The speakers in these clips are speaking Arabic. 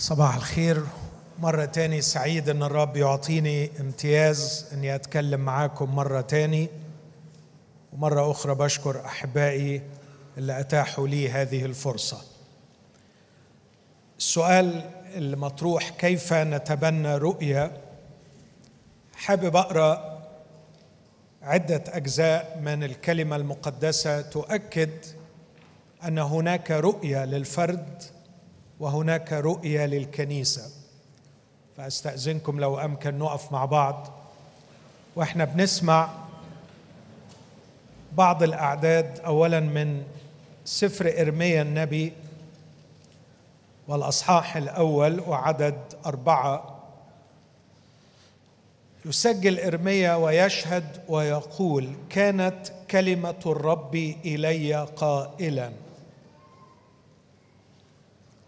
صباح الخير. مرة تاني سعيد إن الرب يعطيني امتياز إني أتكلم معاكم مرة تاني. ومرة أخرى بشكر أحبائي اللي أتاحوا لي هذه الفرصة. السؤال المطروح كيف نتبنى رؤية؟ حابب أقرأ عدة أجزاء من الكلمة المقدسة تؤكد أن هناك رؤية للفرد وهناك رؤية للكنيسة. فأستأذنكم لو أمكن نقف مع بعض. وإحنا بنسمع بعض الأعداد اولا من سفر إرميا النبي والأصحاح الأول وعدد أربعة. يسجل إرميا ويشهد ويقول كانت كلمة الرب إلي قائلا.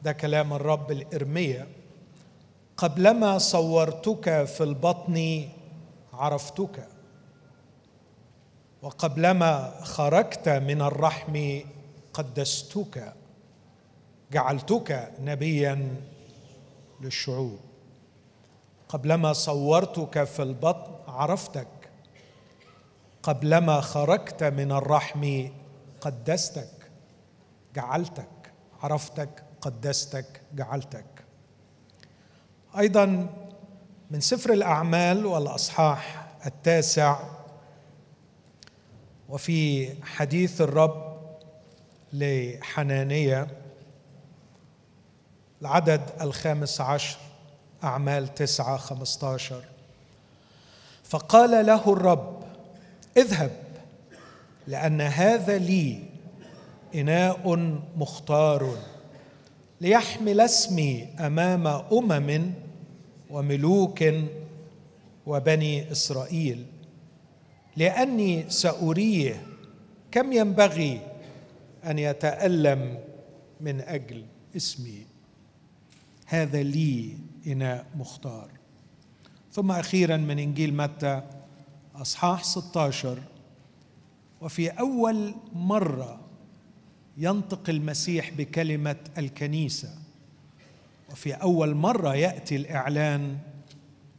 ده كلام الرب الإرمية. قبلما صورتك في البطن عرفتك وقبلما خرجت من الرحم قدستك جعلتك نبيا للشعوب. قبلما صورتك في البطن عرفتك قبلما خرجت من الرحم قدستك جعلتك عرفتك. قدستك جعلتك. أيضا من سفر الأعمال والأصحاح التاسع وفي حديث الرب لحنانية العدد الخامس عشر أعمال تسعة خمسة عشر فقال له الرب اذهب لأن هذا لي إناء مختار. ليحمل اسمي أمام أمم وملوك وبني إسرائيل لأني سأريه كم ينبغي أن يتألم من أجل اسمي. هذا لي إناء مختار. ثم أخيرا من إنجيل متى أصحاح 16 وفي أول مرة ينطق المسيح بكلمة الكنيسة. وفي أول مرة يأتي الإعلان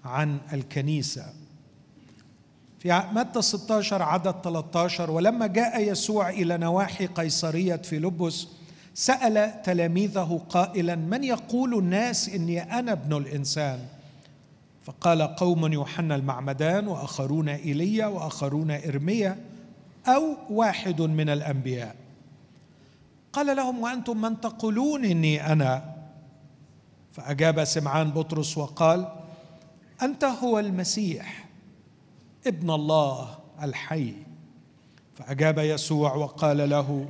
عن الكنيسة. في متى 16 عدد 13 ولما جاء يسوع إلى نواحي قيصرية فيلبس سأل تلاميذه قائلا من يقول الناس إني أنا ابن الإنسان؟ فقال قوم يوحنا المعمدان وآخرون إيليا وآخرون إرميا أو واحد من الأنبياء. قال لهم وأنتم من تقولون اني أنا؟ فأجاب سمعان بطرس وقال أنت هو المسيح ابن الله الحي. فأجاب يسوع وقال له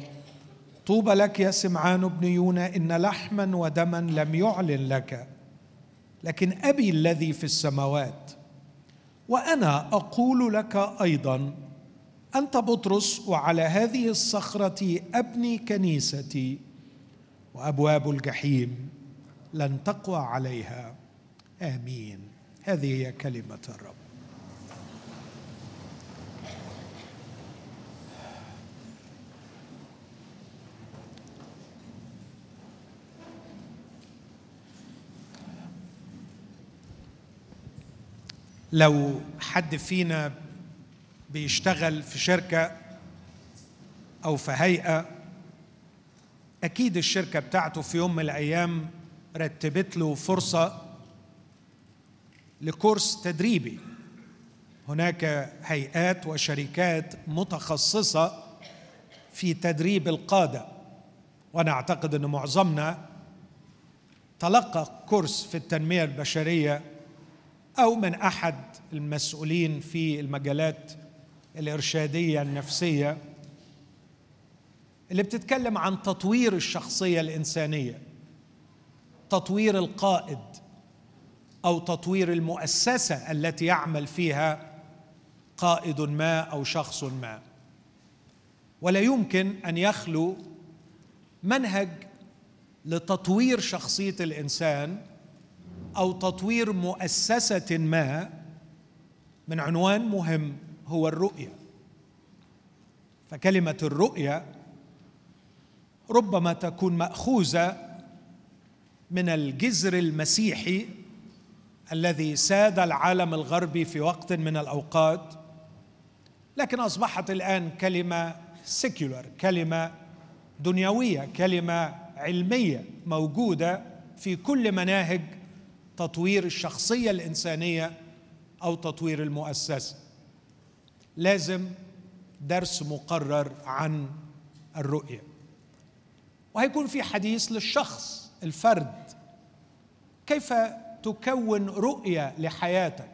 طوبى لك يا سمعان بن يونا إن لحما ودما لم يعلن لك لكن أبي الذي في السماوات وأنا أقول لك أيضا. أنت بطرس وعلى هذه الصخرة أبني كنيستي وأبواب الجحيم لن تقوى عليها. آمين. هذه هي كلمة الرب. لو حد فينا بيشتغل في شركة أو في هيئة أكيد الشركة بتاعته في يوم من الأيام رتبت له فرصة لكورس تدريبي. هناك هيئات وشركات متخصصة في تدريب القادة وأنا أعتقد إن معظمنا تلقى كورس في التنمية البشرية أو من أحد المسؤولين في المجالات الإرشادية النفسية اللي بتتكلم عن تطوير الشخصية الإنسانية تطوير القائد أو تطوير المؤسسة التي يعمل فيها قائد ما أو شخص ما. ولا يمكن أن يخلو منهج لتطوير شخصية الإنسان أو تطوير مؤسسة ما من عنوان مهم. هو الرؤيه فكلمة الرؤيه ربما تكون مأخوذة من الجذر المسيحي الذي ساد العالم الغربي في وقت من الأوقات لكن أصبحت الآن كلمة سيكولر كلمة دنيوية كلمة علمية موجودة في كل مناهج تطوير الشخصية الإنسانية أو تطوير المؤسسة. لازم درس مقرر عن الرؤية. وهيكون في حديث للشخص الفرد. كيف تكون رؤية لحياتك؟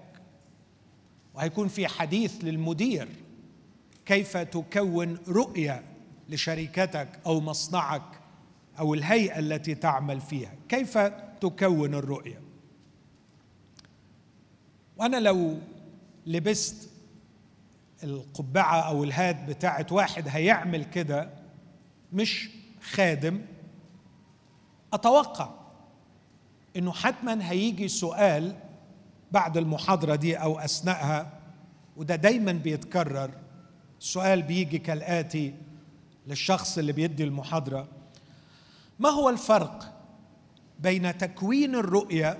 وهيكون في حديث للمدير. كيف تكون رؤية لشركتك أو مصنعك أو الهيئة التي تعمل فيها؟ كيف تكون الرؤية؟ وأنا لو لبست القبعة أو الهات بتاعت واحد هيعمل كده مش خادم أتوقع إنه حتما هيجي سؤال بعد المحاضرة دي أو اثناءها وده دايما بيتكرر. السؤال بيجي كالآتي للشخص اللي بيدي المحاضرة. ما هو الفرق بين تكوين الرؤية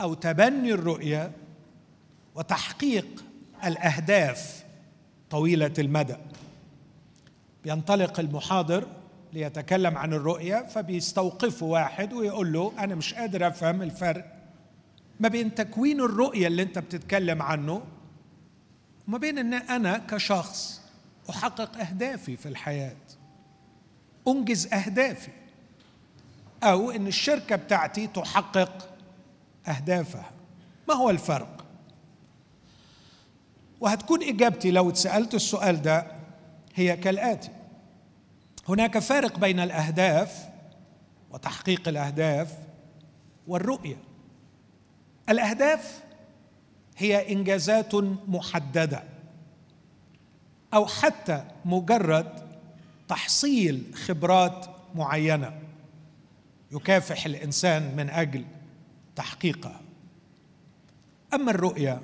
أو تبني الرؤية وتحقيق الأهداف طويلة المدى. بينطلق المحاضر ليتكلم عن الرؤية فبيستوقفه واحد ويقول له أنا مش قادر أفهم الفرق ما بين تكوين الرؤية اللي أنت بتتكلم عنه وما بين إن أنا كشخص أحقق أهدافي في الحياة أنجز أهدافي أو إن الشركة بتاعتي تحقق أهدافها. ما هو الفرق؟ وهتكون إجابتي لو اتسألت السؤال ده هي كالآتي. هناك فارق بين الأهداف وتحقيق الأهداف والرؤية. الأهداف هي إنجازات محددة أو حتى مجرد تحصيل خبرات معينة يكافح الإنسان من أجل تحقيقها. أما الرؤية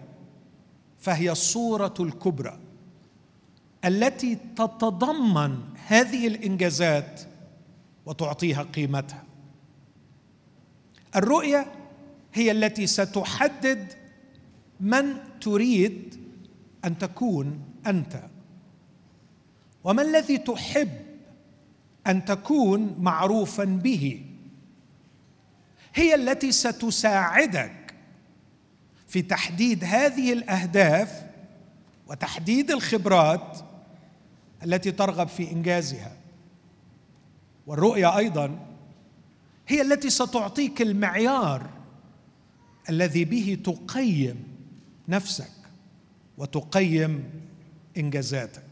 فهي الصورة الكبرى التي تتضمن هذه الإنجازات وتعطيها قيمتها. الرؤية هي التي ستحدد من تريد أن تكون أنت وما الذي تحب أن تكون معروفا به؟ هي التي ستساعدك في تحديد هذه الأهداف وتحديد الخبرات التي ترغب في إنجازها. والرؤية أيضا هي التي ستعطيك المعيار الذي به تقيم نفسك وتقيم إنجازاتك.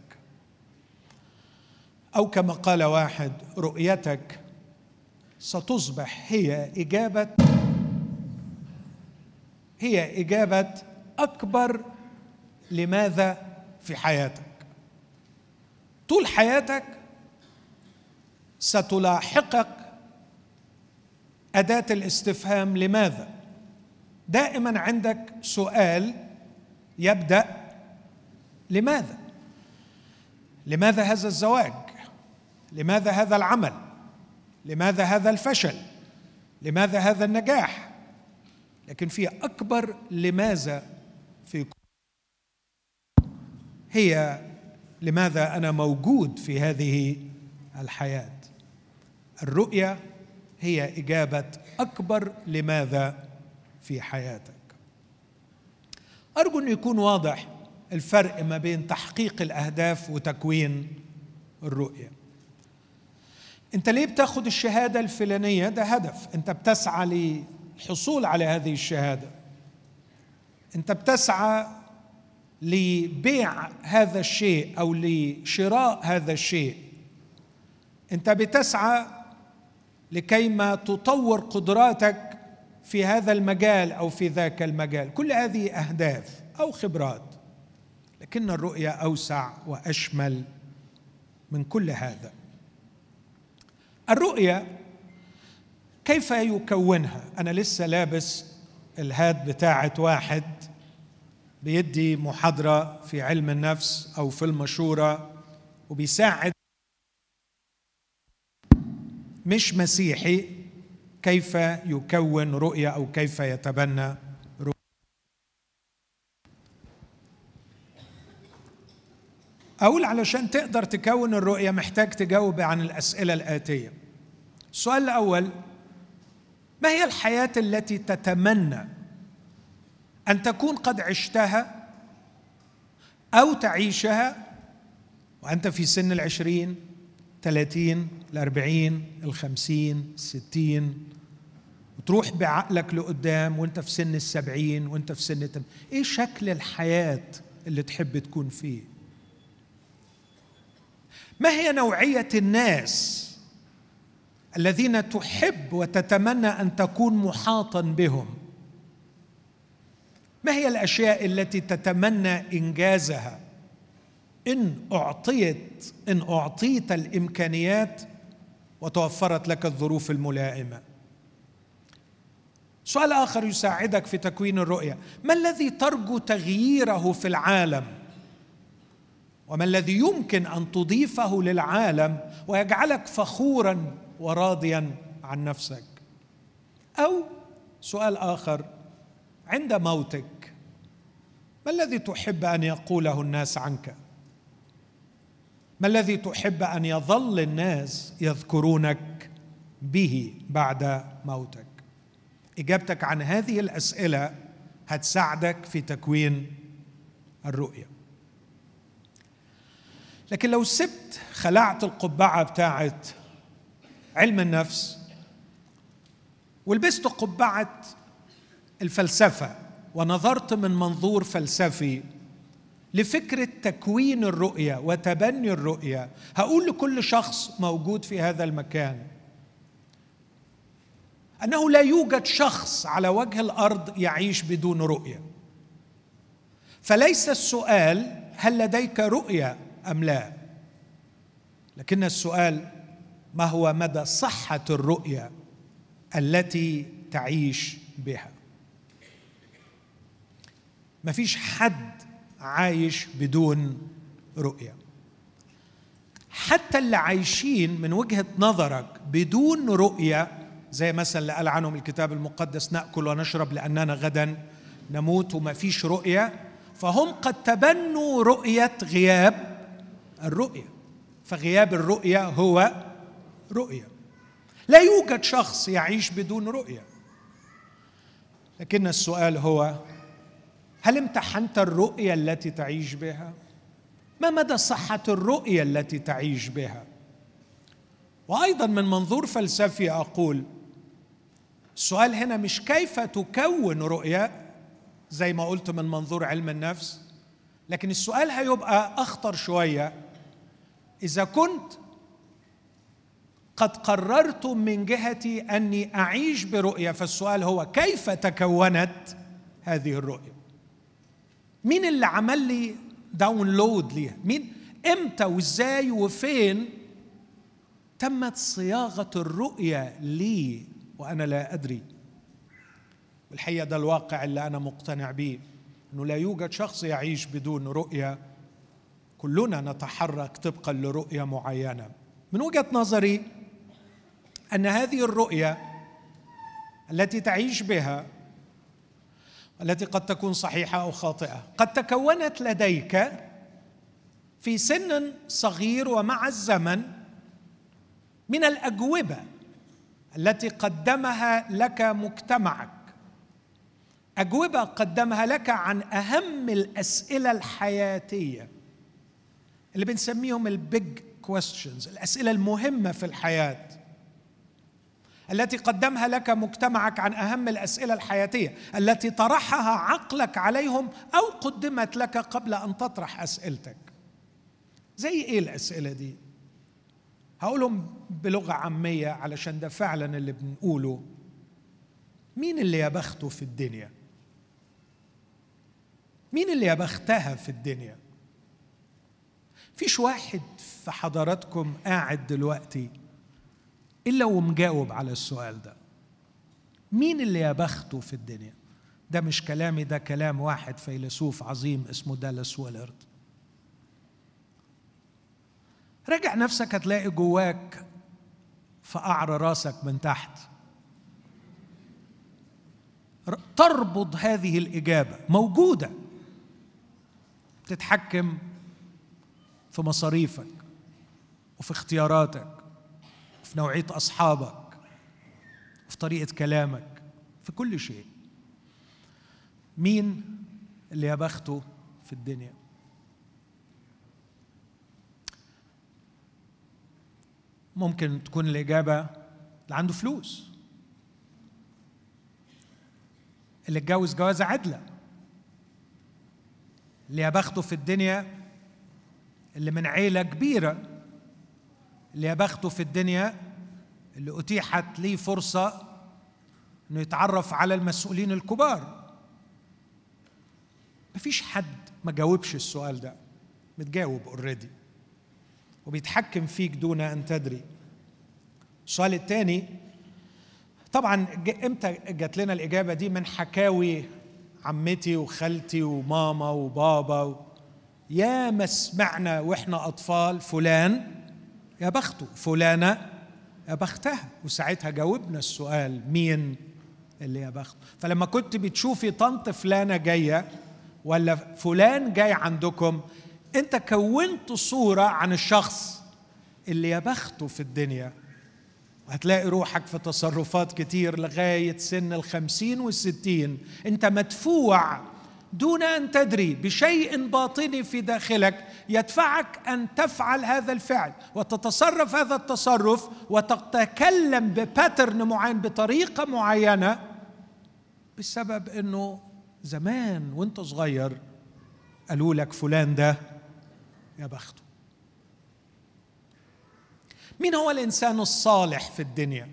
أو كما قال واحد رؤيتك ستصبح هي إجابة هي إجابة أكبر لماذا في حياتك. طول حياتك ستلاحقك أداة الاستفهام لماذا. دائما عندك سؤال يبدأ لماذا. لماذا هذا الزواج. لماذا هذا العمل. لماذا هذا الفشل. لماذا هذا النجاح. لكن في أكبر لماذا في هي لماذا أنا موجود في هذه الحياة. الرؤية هي إجابة أكبر لماذا في حياتك. أرجو أن يكون واضح الفرق ما بين تحقيق الأهداف وتكوين الرؤية. أنت ليه بتاخد الشهادة الفلانية؟ ده هدف. أنت بتسعى للحصول على هذه الشهادة. أنت بتسعى لبيع هذا الشيء أو لشراء هذا الشيء. أنت بتسعى لكيما تطور قدراتك في هذا المجال أو في ذاك المجال. كل هذه أهداف أو خبرات لكن الرؤيه أوسع وأشمل من كل هذا. الرؤيه كيف يكونها؟ أنا لسه لابس الهاد بتاعه واحد بيدي محاضرة في علم النفس أو في المشورة وبيساعد. مش مسيحي كيف يكون رؤية أو كيف يتبنى رؤية؟ أقول علشان تقدر تكون الرؤية محتاج تجاوب عن الأسئلة الآتية. السؤال الأول ما هي الحياة التي تتمنى أن تكون قد عشتها أو تعيشها وأنت في سن العشرين ثلاثين الأربعين الخمسين الستين؟ وتروح بعقلك لقدام وأنت في سن السبعين وأنت في سن تم... إيه شكل الحياة اللي تحب تكون فيه؟ ما هي نوعية الناس الذين تحب وتتمنى أن تكون محاطا بهم. ما هي الأشياء التي تتمنى إنجازها؟ إن أعطيت إن أعطيت الإمكانيات وتوفرت لك الظروف الملائمة. سؤال آخر يساعدك في تكوين الرؤية. ما الذي ترجو تغييره في العالم؟ وما الذي يمكن أن تضيفه للعالم ويجعلك فخورا وراضيا عن نفسك. أو سؤال آخر عند موتك ما الذي تحب أن يقوله الناس عنك؟ ما الذي تحب أن يظل الناس يذكرونك به بعد موتك؟ إجابتك عن هذه الأسئلة هتساعدك في تكوين الرؤية. لكن لو سبت خلعت القبعة بتاعت علم النفس ولبست قبعة الفلسفة ونظرت من منظور فلسفي لفكره تكوين الرؤية وتبني الرؤية. هقول لكل شخص موجود في هذا المكان أنه لا يوجد شخص على وجه الأرض يعيش بدون رؤية. فليس السؤال هل لديك رؤية أم لا لكن السؤال ما هو مدى صحة الرؤية التي تعيش بها. ما فيش حد عايش بدون رؤية. حتى اللي عايشين من وجهة نظرك بدون رؤية زي مثلا اللي قال عنهم الكتاب المقدس نأكل ونشرب لأننا غدا نموت وما فيش رؤية فهم قد تبنوا رؤية غياب الرؤية. فغياب الرؤية هو رؤية. لا يوجد شخص يعيش بدون رؤية. لكن السؤال هو هل امتحنت الرؤية التي تعيش بها؟ ما مدى صحة الرؤية التي تعيش بها؟ وأيضا من منظور فلسفي أقول السؤال هنا مش كيف تكون رؤية زي ما قلت من منظور علم النفس لكن السؤال هيبقى أخطر شوية. إذا كنت قد قررت من جهتي أني أعيش برؤية فالسؤال هو كيف تكونت هذه الرؤية؟ مين اللي عمل لي داونلود ليها؟ مين؟ إمتى وإزاي وفين تمت صياغة الرؤية لي وأنا لا أدري. والحقيقة ده الواقع اللي أنا مقتنع به إنه لا يوجد شخص يعيش بدون رؤية. كلنا نتحرك طبقا لرؤية معينة. من وجهة نظري أن هذه الرؤية التي تعيش بها التي قد تكون صحيحة أو خاطئة قد تكونت لديك في سن صغير ومع الزمن من الأجوبة التي قدمها لك مجتمعك. أجوبة قدمها لك عن أهم الأسئلة الحياتية اللي بنسميهم ال big questions الأسئلة المهمة في الحياة. التي قدمها لك مجتمعك عن أهم الأسئلة الحياتية التي طرحها عقلك عليهم أو قدمت لك قبل أن تطرح أسئلتك. زي إيه الأسئلة دي؟ هقولهم بلغة عامية علشان ده فعلا اللي بنقوله. مين اللي يا بخته في الدنيا؟ مين اللي يا بختها في الدنيا؟ فيش واحد في حضراتكم قاعد دلوقتي إلا ومجاوب على السؤال ده. مين اللي يا بخته في الدنيا؟ ده مش كلامي ده كلام واحد فيلسوف عظيم اسمه دالاس ويلرد راجع نفسك هتلاقي جواك في قعر راسك من تحت. تربط هذه الإجابة. موجودة. تتحكم في مصاريفك وفي اختياراتك. وفي نوعية أصحابك في طريقة كلامك في كل شيء. مين اللي يا بخته في الدنيا؟ ممكن تكون الإجابة اللي عنده فلوس. اللي اتجوز جوازه عدلة. اللي يا بخته في الدنيا اللي من عيلة كبيرة اللي بخته في الدنيا اللي أتيحت ليه فرصة إنه يتعرف على المسؤولين الكبار. مفيش حد ما جاوبش السؤال ده. متجاوب اوريدي وبيتحكم فيك دون أن تدري. السؤال الثاني طبعا إمتى جات لنا الإجابة دي من حكاوي عمتي وخالتي وماما وبابا و... يا ما سمعنا وإحنا أطفال فلان يا بخته فلانة. يا بختها. وساعتها جاوبنا السؤال مين؟ اللي يا بخته فلما كنت بتشوفي طنط فلانة جاية ولا فلان جاي عندكم انت كونت صورة عن الشخص اللي يا بخته في الدنيا. هتلاقي روحك في تصرفات كتير لغاية سن الخمسين والستين. أنت مدفوع دون أن تدري بشيء باطني في داخلك. يدفعك أن تفعل هذا الفعل وتتصرف هذا التصرف وتتكلم بباترن معين بطريقة معينة بسبب أنه زمان وأنت صغير قالوا لك فلان ده يا بخته مين هو الإنسان الصالح في الدنيا؟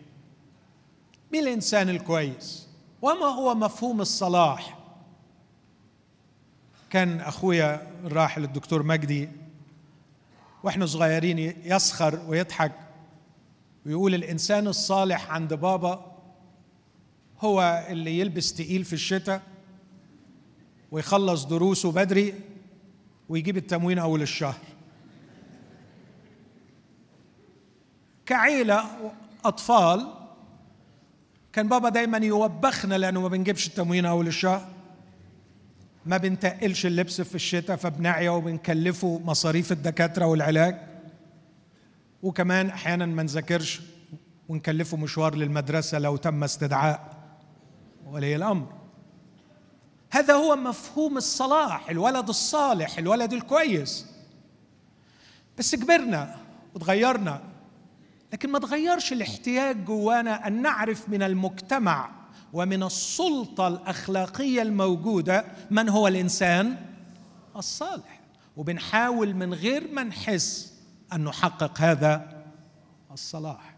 مين الإنسان الكويس؟ وما هو مفهوم الصلاح؟ كان أخويا الراحل الدكتور مجدي وإحنا صغيرين يسخر ويضحك ويقول الإنسان الصالح عند بابا هو اللي يلبس تقيل في الشتاء ويخلص دروسه بدري ويجيب التموين أول الشهر. كعيلة اطفال كان بابا دايما يوبخنا لأنه ما بنجيبش التموين أول الشهر. ما بنتقلش اللبس في الشتاء فبنعيا وبنكلفه مصاريف الدكاترة والعلاج. وكمان أحيانا ما نذاكرش ونكلفه مشوار للمدرسة لو تم استدعاء ولي الأمر. هذا هو مفهوم الصلاح الولد الصالح الولد الكويس. بس كبرنا وتغيرنا لكن ما تغيرش الاحتياج جوانا أن نعرف من المجتمع ومن السلطة الأخلاقية الموجودة من هو الإنسان؟ الصالح. وبنحاول من غير ما نحس أن نحقق هذا الصلاح.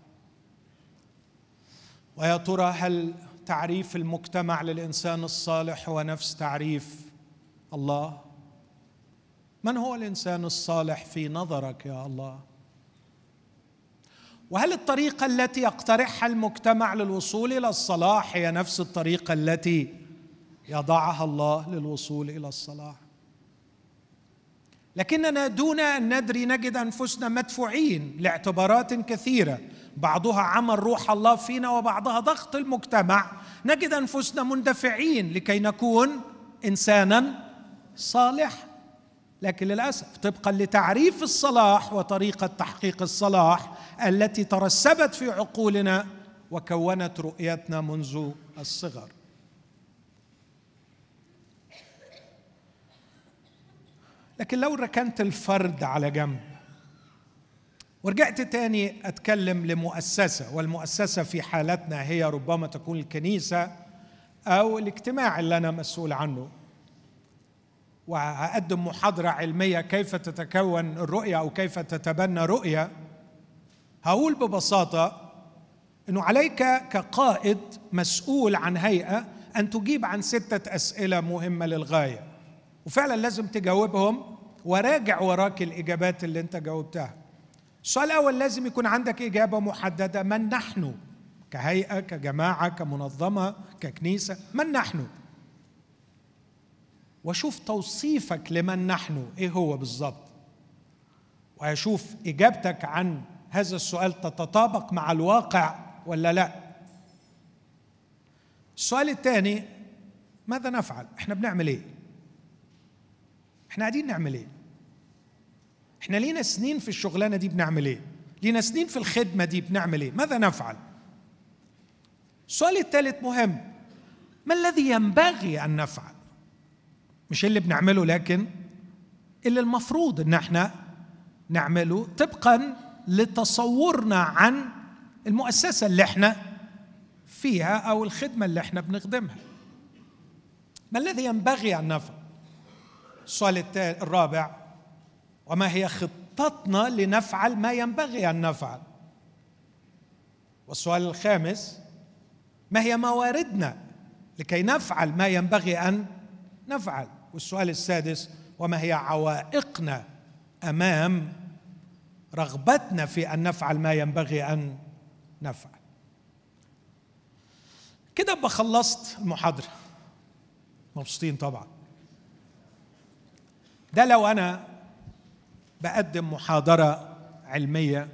ويا ترى هل تعريف المجتمع للإنسان الصالح هو نفس تعريف الله؟ من هو الإنسان الصالح في نظرك يا الله؟ وهل الطريقة التي يقترحها المجتمع للوصول إلى الصلاح هي نفس الطريقة التي يضعها الله للوصول إلى الصلاح؟ لكننا دون أن ندري نجد أنفسنا مدفوعين لاعتبارات كثيرة. بعضها عمل روح الله فينا وبعضها ضغط المجتمع. نجد أنفسنا مندفعين لكي نكون إنسانا صالحا. لكن للأسف طبقا لتعريف الصلاح وطريقة تحقيق الصلاح التي ترسبت في عقولنا وكونت رؤيتنا منذ الصغر. لكن لو ركنت الفرد على جنب ورجعت تاني أتكلم لمؤسسة والمؤسسة في حالتنا هي ربما تكون الكنيسة أو الاجتماع اللي أنا مسؤول عنه. وأقدم محاضرة علمية كيف تتكون الرؤية أو كيف تتبنى رؤية هقول ببساطة أنه عليك كقائد مسؤول عن هيئة أن تجيب عن ستة أسئلة مهمة للغاية وفعلا لازم تجاوبهم وراجع وراك الإجابات اللي أنت جاوبتها. السؤال الأول لازم يكون عندك إجابة محددة من نحن؟ كهيئة كجماعة كمنظمة ككنيسة من نحن؟ وأشوف توصيفك لمن نحن. إيه هو بالظبط؟ وأشوف إجابتك عن هذا السؤال تتطابق مع الواقع ولا لا؟ السؤال الثاني ماذا نفعل؟ إحنا بنعمل إيه؟ إحنا قاعدين نعمل إيه؟ إحنا لينا سنين في الشغلانة دي بنعمل إيه؟ لينا سنين في الخدمة دي بنعمل إيه؟ ماذا نفعل؟ السؤال الثالث مهم. ما الذي ينبغي أن نفعل؟ مش اللي بنعمله لكن اللي المفروض إن إحنا نعمله طبقا لتصورنا عن المؤسسة اللي إحنا فيها أو الخدمة اللي إحنا بنخدمها. ما الذي ينبغي أن نفعل السؤال الرابع وما هي خطتنا لنفعل ما ينبغي أن نفعل؟ والسؤال الخامس ما هي مواردنا لكي نفعل ما ينبغي أن نفعل؟ والسؤال السادس وما هي عوائقنا أمام رغبتنا في أن نفعل ما ينبغي أن نفعل؟ كده أبقى خلصت المحاضرة. مبسوطين طبعا. ده لو أنا بقدم محاضرة علمية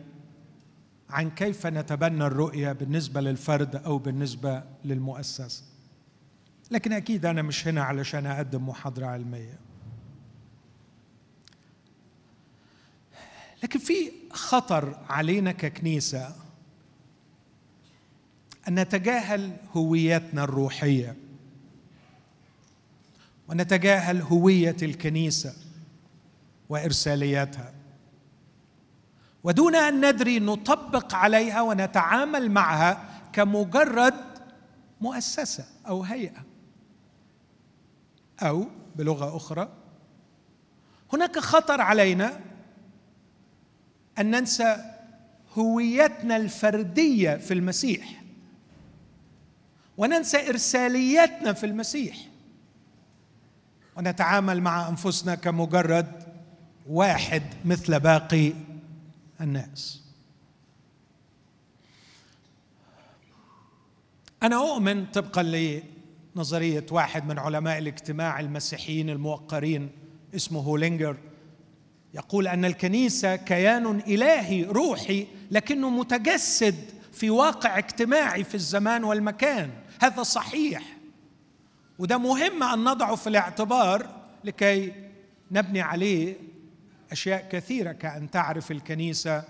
عن كيف نتبنى الرؤية بالنسبة للفرد أو بالنسبة للمؤسسة. لكن أكيد أنا مش هنا علشان أقدم محاضرة علمية. لكن في خطر علينا ككنيسة أن نتجاهل هويتنا الروحية ونتجاهل هوية الكنيسة وإرسالياتها. ودون أن ندري نطبق عليها ونتعامل معها كمجرد مؤسسة أو هيئة. أو بلغة أخرى. هناك خطر علينا أن ننسى هويتنا الفردية في المسيح. وننسى إرساليتنا في المسيح. ونتعامل مع أنفسنا كمجرد واحد مثل باقي الناس. أنا أؤمن طبقا لنظريه واحد من علماء الاجتماع المسيحيين الموقرين اسمه هولينجر يقول أن الكنيسة كيان إلهي روحي لكنه متجسد في واقع اجتماعي في الزمان والمكان. هذا صحيح. وده مهم أن نضعه في الاعتبار لكي نبني عليه أشياء كثيرة كأن تعرف الكنيسة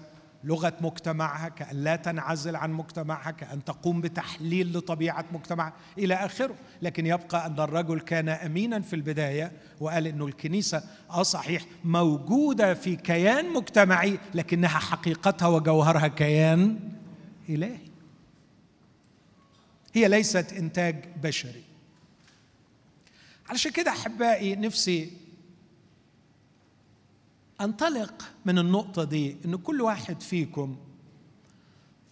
لغة مجتمعها كأن لا تنعزل عن مجتمعها كأن تقوم بتحليل لطبيعة مجتمعها إلى آخره. لكن يبقى أن الرجل كان امينا في البداية وقال إنه الكنيسة آه صحيح موجودة في كيان مجتمعي لكنها حقيقتها وجوهرها كيان إلهي. هي ليست إنتاج بشري. علشان كده أحبائي نفسي أنطلق من النقطة دي إن كل واحد فيكم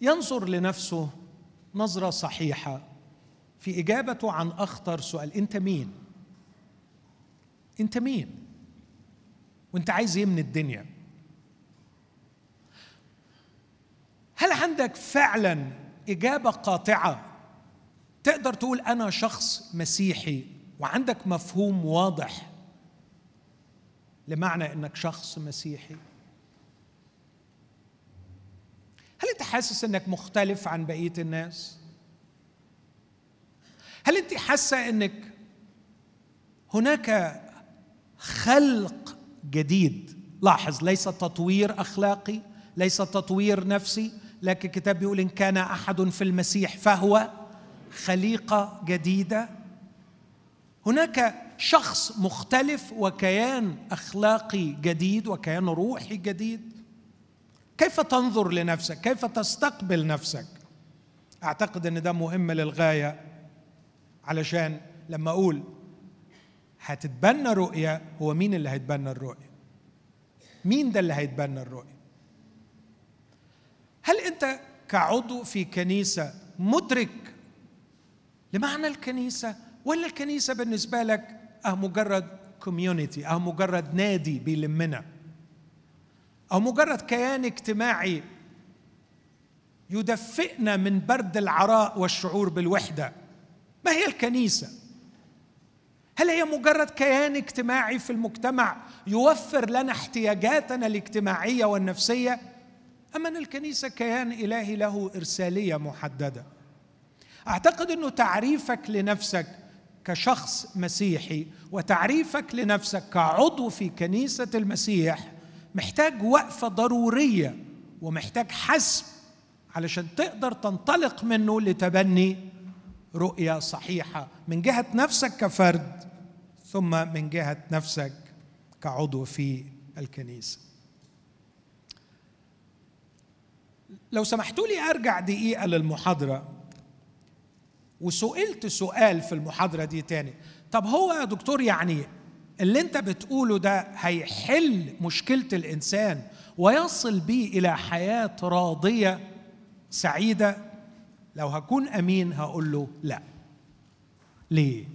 ينظر لنفسه نظرة صحيحة في إجابته عن أخطر سؤال. أنت مين؟ أنت مين؟ وأنت عايز إيه من الدنيا؟ هل عندك فعلا إجابة قاطعة؟ تقدر تقول أنا شخص مسيحي وعندك مفهوم واضح. لمعنى إنك شخص مسيحي. هل أنت حاسس إنك مختلف عن بقية الناس؟ هل أنت حاسة إنك هناك خلق جديد؟ لاحظ ليس تطوير أخلاقي ليس تطوير نفسي لكن الكتاب بيقول إن كان أحد في المسيح فهو خليقة جديدة. هناك شخص مختلف وكيان أخلاقي جديد وكيان روحي جديد. كيف تنظر لنفسك؟ كيف تستقبل نفسك؟ أعتقد إن ده مهم للغاية. علشان لما أقول هتتبنى رؤية هو مين اللي هيتبنى الرؤية؟ مين ده اللي هيتبنى الرؤية؟ هل أنت كعضو في كنيسة مدرك لمعنى الكنيسة؟ ولا الكنيسة بالنسبة لك آه مجرد كوميونتي آه مجرد نادي بيلمنا. أو مجرد كيان اجتماعي يدفئنا من برد العراء والشعور بالوحدة. ما هي الكنيسة؟ هل هي مجرد كيان اجتماعي في المجتمع يوفر لنا احتياجاتنا الاجتماعية والنفسية؟ ام أن الكنيسة كيان إلهي له إرسالية محددة. أعتقد أنه تعريفك لنفسك كشخص مسيحي وتعريفك لنفسك كعضو في كنيسة المسيح محتاج وقفة ضرورية ومحتاج حسم علشان تقدر تنطلق منه لتبني رؤية صحيحة من جهة نفسك كفرد ثم من جهة نفسك كعضو في الكنيسة. لو سمحتوا لي أرجع دقيقة للمحاضرة. وسئلت سؤال في المحاضرة دي تاني. طب هو يا دكتور يعني اللي انت بتقوله ده هيحل مشكلة الإنسان ويصل بيه إلى حياة راضية سعيدة؟ لو هكون أمين هقول له لا. ليه؟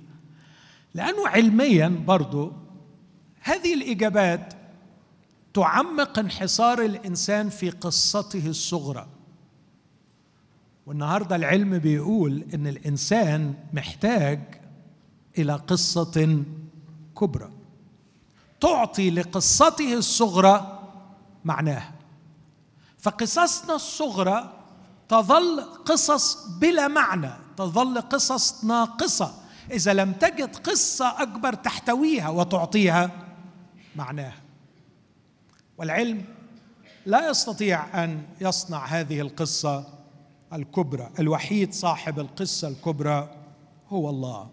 لأنه علميا برضو هذه الإجابات تعمق انحصار الإنسان في قصته الصغرى. والنهارده العلم بيقول إن الإنسان محتاج إلى قصة كبرى. تعطي لقصته الصغرى معناها. فقصصنا الصغرى تظل قصص بلا معنى تظل قصص ناقصة. إذا لم تجد قصة أكبر تحتويها وتعطيها معناها. والعلم لا يستطيع أن يصنع هذه القصة الكبرى الوحيد صاحب القصة الكبرى هو الله.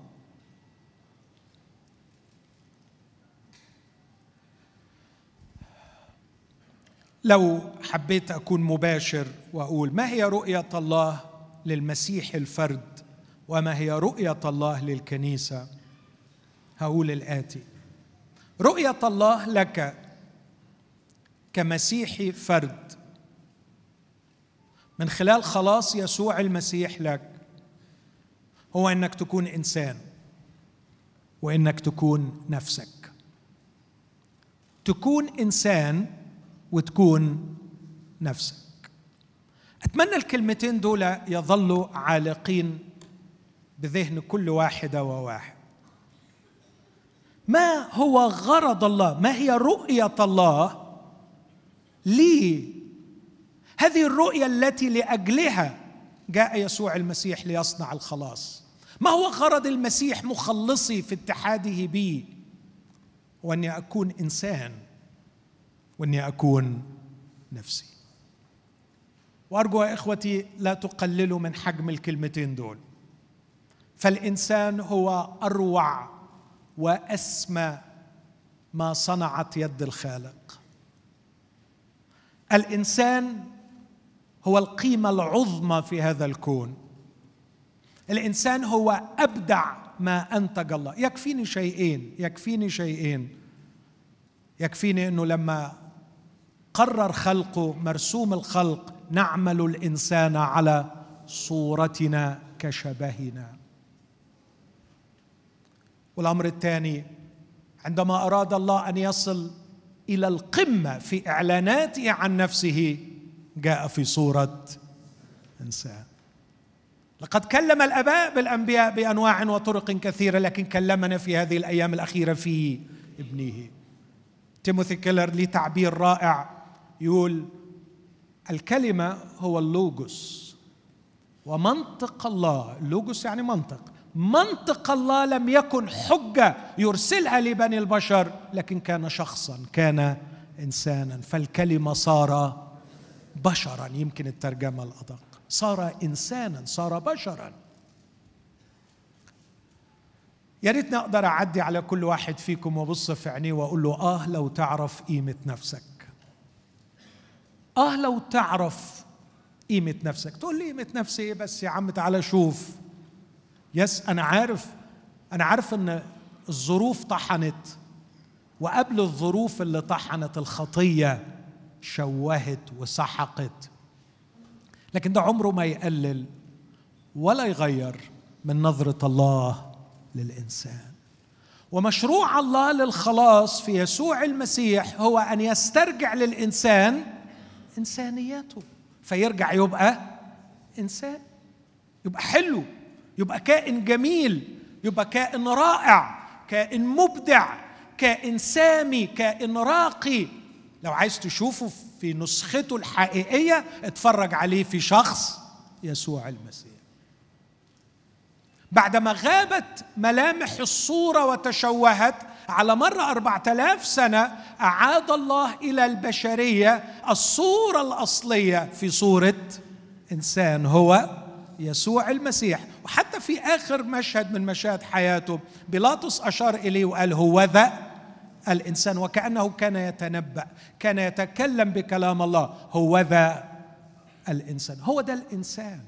لو حبيت أكون مباشر وأقول ما هي رؤية الله للمسيح الفرد؟ وما هي رؤية الله للكنيسة؟ هقول الآتي. رؤية الله لك كمسيحي فرد من خلال خلاص يسوع المسيح لك هو إنك تكون إنسان وإنك تكون نفسك. تكون إنسان وتكون نفسك. أتمنى الكلمتين دول يظلوا عالقين بذهن كل واحدة وواحد. ما هو غرض الله؟ ما هي رؤية الله لي هذه الرؤيه التي لأجلها جاء يسوع المسيح ليصنع الخلاص. ما هو غرض المسيح مخلصي في اتحاده بي؟ واني أكون إنسان وأني أكون نفسي. وأرجو يا إخوتي لا تقللوا من حجم الكلمتين دول. فالإنسان هو أروع وأسمى ما صنعت يد الخالق. الإنسان هو القيمة العظمى في هذا الكون. الإنسان هو أبدع ما أنتج الله. يكفيني شيئين يكفيني شيئين. يكفيني أنه لما قرر خلقه مرسوم الخلق نعمل الإنسان على صورتنا كشبهنا. والأمر الثاني عندما أراد الله أن يصل إلى القمة في إعلاناته عن نفسه جاء في صورة إنسان. لقد كلم الأباء بالأنبياء بأنواع وطرق كثيرة لكن كلمنا في هذه الأيام الأخيرة في ابنه. تيموثي كيلر ليه تعبير رائع يقول الكلمة هو اللوجوس ومنطق الله. اللوجوس يعني منطق. منطق الله لم يكن حجة يرسلها لبني البشر لكن كان شخصا كان انسانا. فالكلمة صار بشرا يمكن الترجمة الأدق. صار انسانا صار بشرا. يا ريتني أقدر أعدي على كل واحد فيكم وابص في عينيه وأقول له آه لو تعرف قيمة نفسك. آه لو تعرف قيمة نفسك. تقول لي قيمة نفسي إيه بس؟ يا عم تعالى شوف. يس أنا عارف. أنا عارف إن الظروف طحنت. وقبل الظروف اللي طحنت الخطية شوهت وسحقت. لكن ده عمره ما يقلل ولا يغير من نظرة الله للإنسان. ومشروع الله للخلاص في يسوع المسيح هو أن يسترجع للإنسان إنسانيته. فيرجع يبقى إنسان يبقى حلو يبقى كائن جميل يبقى كائن رائع كائن مبدع كائن سامي كائن راقي. لو عايز تشوفه في نسخته الحقيقية اتفرج عليه في شخص يسوع المسيح. بعدما غابت ملامح الصورة وتشوهت على مر أربعة آلاف سنة أعاد الله إلى البشرية الصورة الأصلية في صورة إنسان هو يسوع المسيح. وحتى في آخر مشهد من مشاهد حياته بيلاطس أشار إليه وقال هو ذا الإنسان وكأنه كان يتنبأ كان يتكلم بكلام الله. هو ذا الإنسان هو ده الإنسان.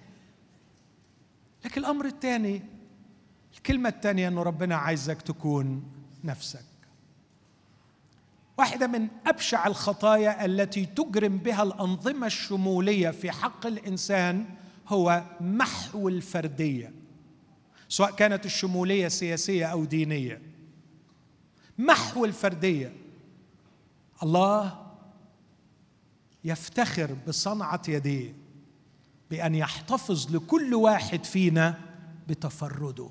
لكن الأمر الثاني الكلمة الثانية أنه ربنا عايزك تكون نفسك. واحدة من أبشع الخطايا التي تجرم بها الأنظمة الشمولية في حق الإنسان هو محو الفردية سواء كانت الشمولية سياسية أو دينية. محو الفردية. الله يفتخر بصنعة يديه بأن يحتفظ لكل واحد فينا بتفرده.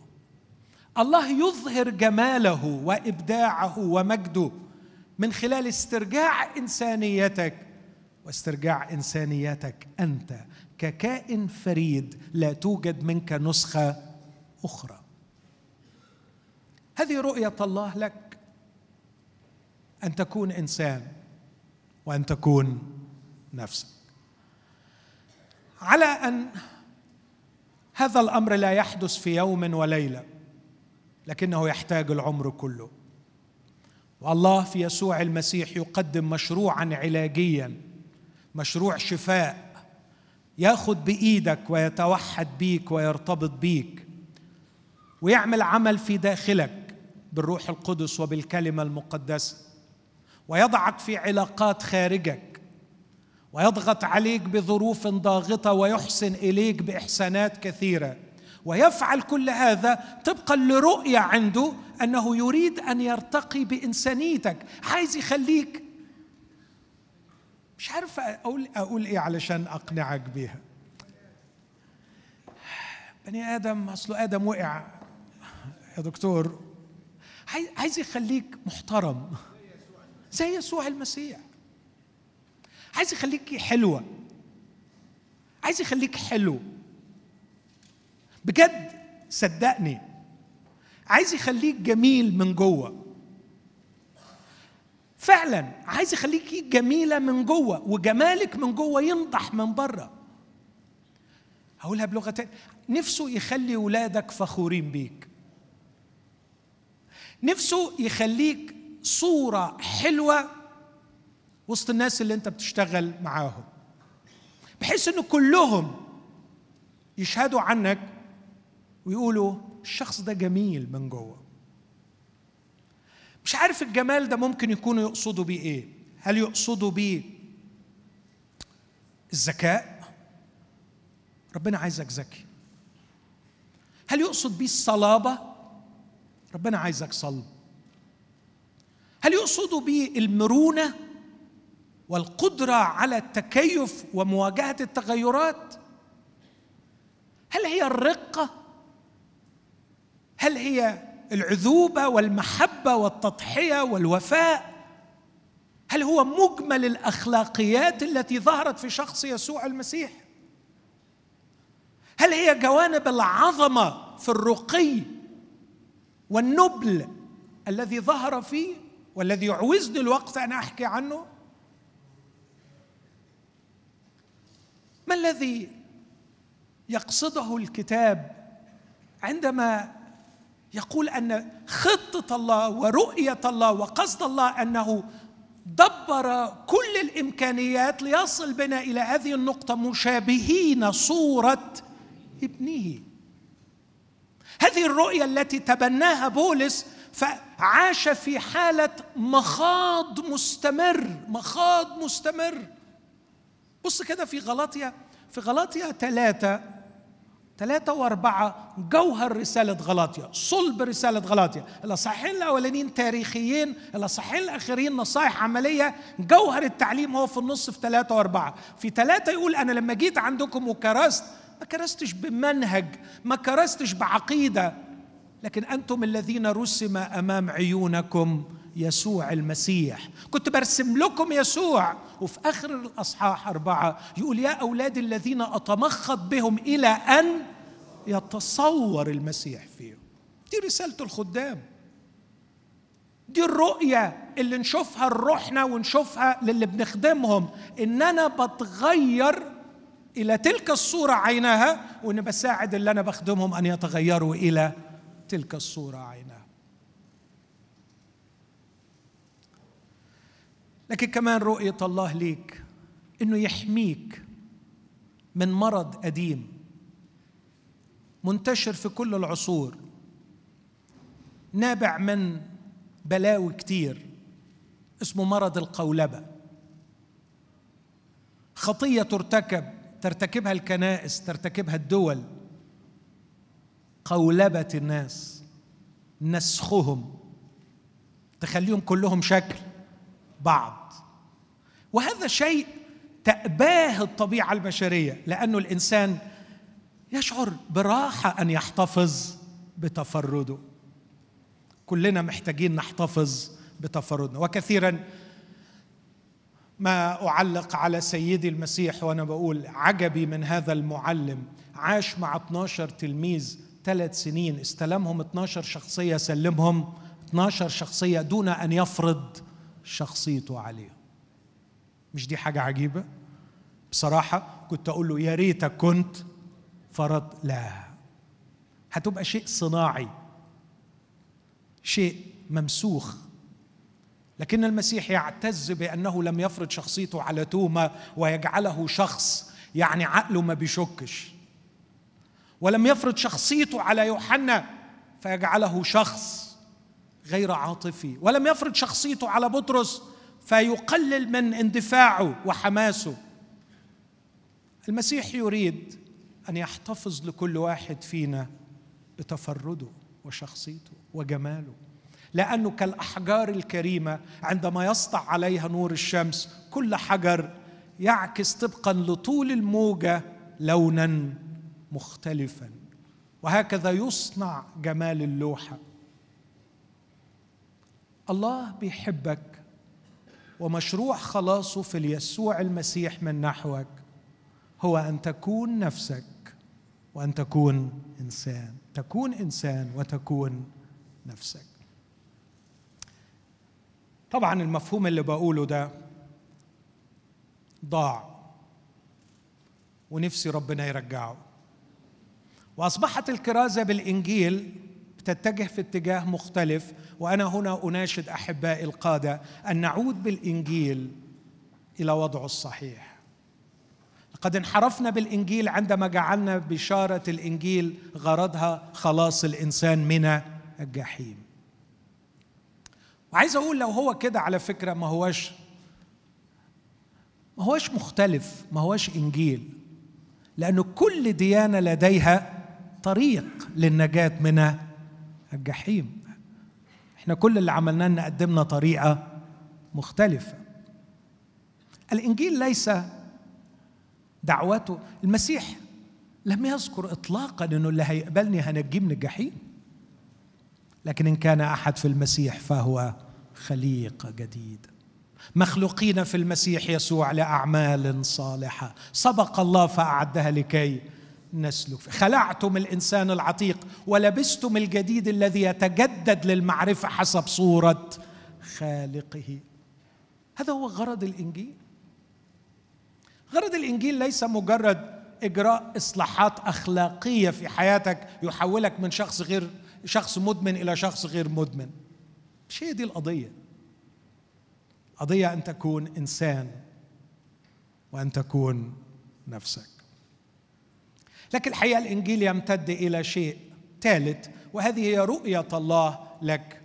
الله يظهر جماله وإبداعه ومجده من خلال استرجاع إنسانيتك. واسترجاع إنسانيتك أنت ككائن فريد لا توجد منك نسخة أخرى. هذه رؤية الله لك. أن تكون إنسان وأن تكون نفسك. على أن هذا الأمر لا يحدث في يوم وليلة لكنه يحتاج العمر كله. والله في يسوع المسيح يقدم مشروعا علاجيا مشروع شفاء يأخذ بإيدك ويتوحد بيك ويرتبط بيك ويعمل عمل في داخلك بالروح القدس وبالكلمة المقدسة. ويضعك في علاقات خارجك ويضغط عليك بظروف ضاغطة ويحسن إليك بإحسانات كثيرة. ويفعل كل تبقى طبقا لرؤية عنده أنه يريد أن يرتقي بإنسانيتك عايز يخليك. مش عارف أقول أقول إيه علشان أقنعك بيها. بني آدم اصله آدم وقع. يا دكتور عايز يخليك محترم. زي يسوع المسيح. عايز يخليك حلوة. عايز يخليك حلو. بجد صدقني. عايز يخليك جميل من جوه. فعلا عايز يخليك جميلة من جوه وجمالك من جوه ينضح من بره. هقولها بلغة تانية. نفسه يخلي ولادك فخورين بيك. نفسه يخليك صورة حلوة وسط الناس اللي انت بتشتغل معاهم. بحيث إن كلهم يشهدوا عنك ويقولوا الشخص ده جميل من جوه. مش عارف الجمال ده ممكن يكونوا يقصدوا بيه إيه. هل يقصدوا بيه الذكاء؟ ربنا عايزك ذكي. هل يقصد بيه الصلابة؟ ربنا عايزك صلب. هل يقصدوا بيه المرونه والقدرة على التكيف ومواجهة التغيرات؟ هل هي الرقة؟ هل هي العذوبة والمحبة والتضحية والوفاء؟ هل هو مجمل الأخلاقيات التي ظهرت في شخص يسوع المسيح؟ هل هي جوانب العظمة في الرقي والنبل الذي ظهر فيه؟ والذي يعوزني الوقت أن أحكي عنه؟ ما الذي يقصده الكتاب عندما يقول أن خطة الله ورؤية الله وقصد الله أنه دبر كل الإمكانيات ليصل بنا إلى هذه النقطة مشابهين صورة ابنه. هذه الرؤية التي تبناها بولس فعاش في حالة مخاض مستمر مخاض مستمر. بص كده في غلاطيا في غلاطيا ثلاثة ثلاثة وأربعة جوهر رسالة غلاطيا صلب رسالة غلاطيا الأصحاحين الأولانيين تاريخيين الأصحاحين الأخيرين نصائح عملية جوهر التعليم هو في النص في ثلاثة وأربعة. في ثلاثة يقول أنا لما جيت عندكم وكرست ما كرستش بمنهج ما كرستش بعقيدة. لكن أنتم الذين رسم أمام عيونكم يسوع المسيح. كنت برسم لكم يسوع. وفي آخر الأصحاح أربعة يقول يا أولاد الذين أتمخض بهم إلى أن يتصور المسيح فيه دي رسالة الخدام. دي الرؤية اللي نشوفها لروحنا ونشوفها للي بنخدمهم. إن أنا بتغير إلى تلك الصورة عينها وإن بساعد اللي أنا بخدمهم أن يتغيروا إلى تلك الصورة عينها لكن كمان رؤية الله ليك إنه يحميك من مرض قديم منتشر في كل العصور نابع من بلاوي كتير اسمه مرض القولبة. خطية ترتكب ترتكبها الكنائس ترتكبها الدول قولبة الناس نسخهم تخليهم كلهم شكل بعض. وهذا شيء تأباه الطبيعة البشرية لأنه الإنسان يشعر براحة أن يحتفظ بتفرده. كلنا محتاجين نحتفظ بتفردنا. وكثيرا ما أعلق على سيدي المسيح وأنا بقول عجبي من هذا المعلم عاش مع 12 تلميذ ثلاث سنين استلمهم 12 شخصية سلمهم 12 شخصية دون أن يفرض شخصيته عليهم. مش دي حاجة عجيبة؟ بصراحة كنت أقول له يا ريتك كنت فرض لا هتبقى شيء صناعي شيء ممسوخ. لكن المسيح يعتز بأنه لم يفرض شخصيته على توما ويجعله شخص يعني عقله ما بيشكش. ولم يفرض شخصيته على يوحنا فيجعله شخص غير عاطفي. ولم يفرض شخصيته على بطرس فيقلل من اندفاعه وحماسه. المسيح يريد أن يحتفظ لكل واحد فينا بتفرده وشخصيته وجماله لأنه كالأحجار الكريمة عندما يسطع عليها نور الشمس كل حجر يعكس طبقا لطول الموجة لونا. مختلفا. وهكذا يصنع جمال اللوحه الله بيحبك ومشروع خلاصه في اليسوع المسيح من نحوك هو أن تكون نفسك وأن تكون إنسان. تكون إنسان وتكون نفسك. طبعا المفهوم اللي بقوله ده ضاع ونفسي ربنا يرجعه. وأصبحت الكرازة بالإنجيل بتتجه في اتجاه مختلف وأنا هنا أناشد أحبائي القادة أن نعود بالإنجيل إلى وضعه الصحيح. لقد انحرفنا بالإنجيل عندما جعلنا بشارة الإنجيل غرضها خلاص الإنسان من الجحيم. وعايز أقول لو هو كده على فكرة ما هوش ما هوش مختلف ما هوش إنجيل لأنه كل ديانة لديها طريق للنجاة من الجحيم. إحنا كل اللي عملناه إن قدمنا طريقة مختلفة. الإنجيل ليس دعوته المسيح لم يذكر اطلاقا إنه اللي هيقبلني هنجيه من الجحيم. لكن إن كان أحد في المسيح فهو خليقه جديده مخلوقين في المسيح يسوع لأعمال صالحة. سبق الله فأعدها لكي نسلك. خلعتم الإنسان العتيق ولبستم الجديد الذي يتجدد للمعرفة حسب صورة خالقه. هذا هو غرض الإنجيل. غرض الإنجيل ليس مجرد إجراء إصلاحات أخلاقية في حياتك يحولك من شخص غير شخص مدمن إلى شخص غير مدمن. مش هي دي القضية. قضية أن تكون إنسان وأن تكون نفسك. لكن الحقيقة الإنجيل يمتد إلى شيء ثالث وهذه هي رؤية الله لك.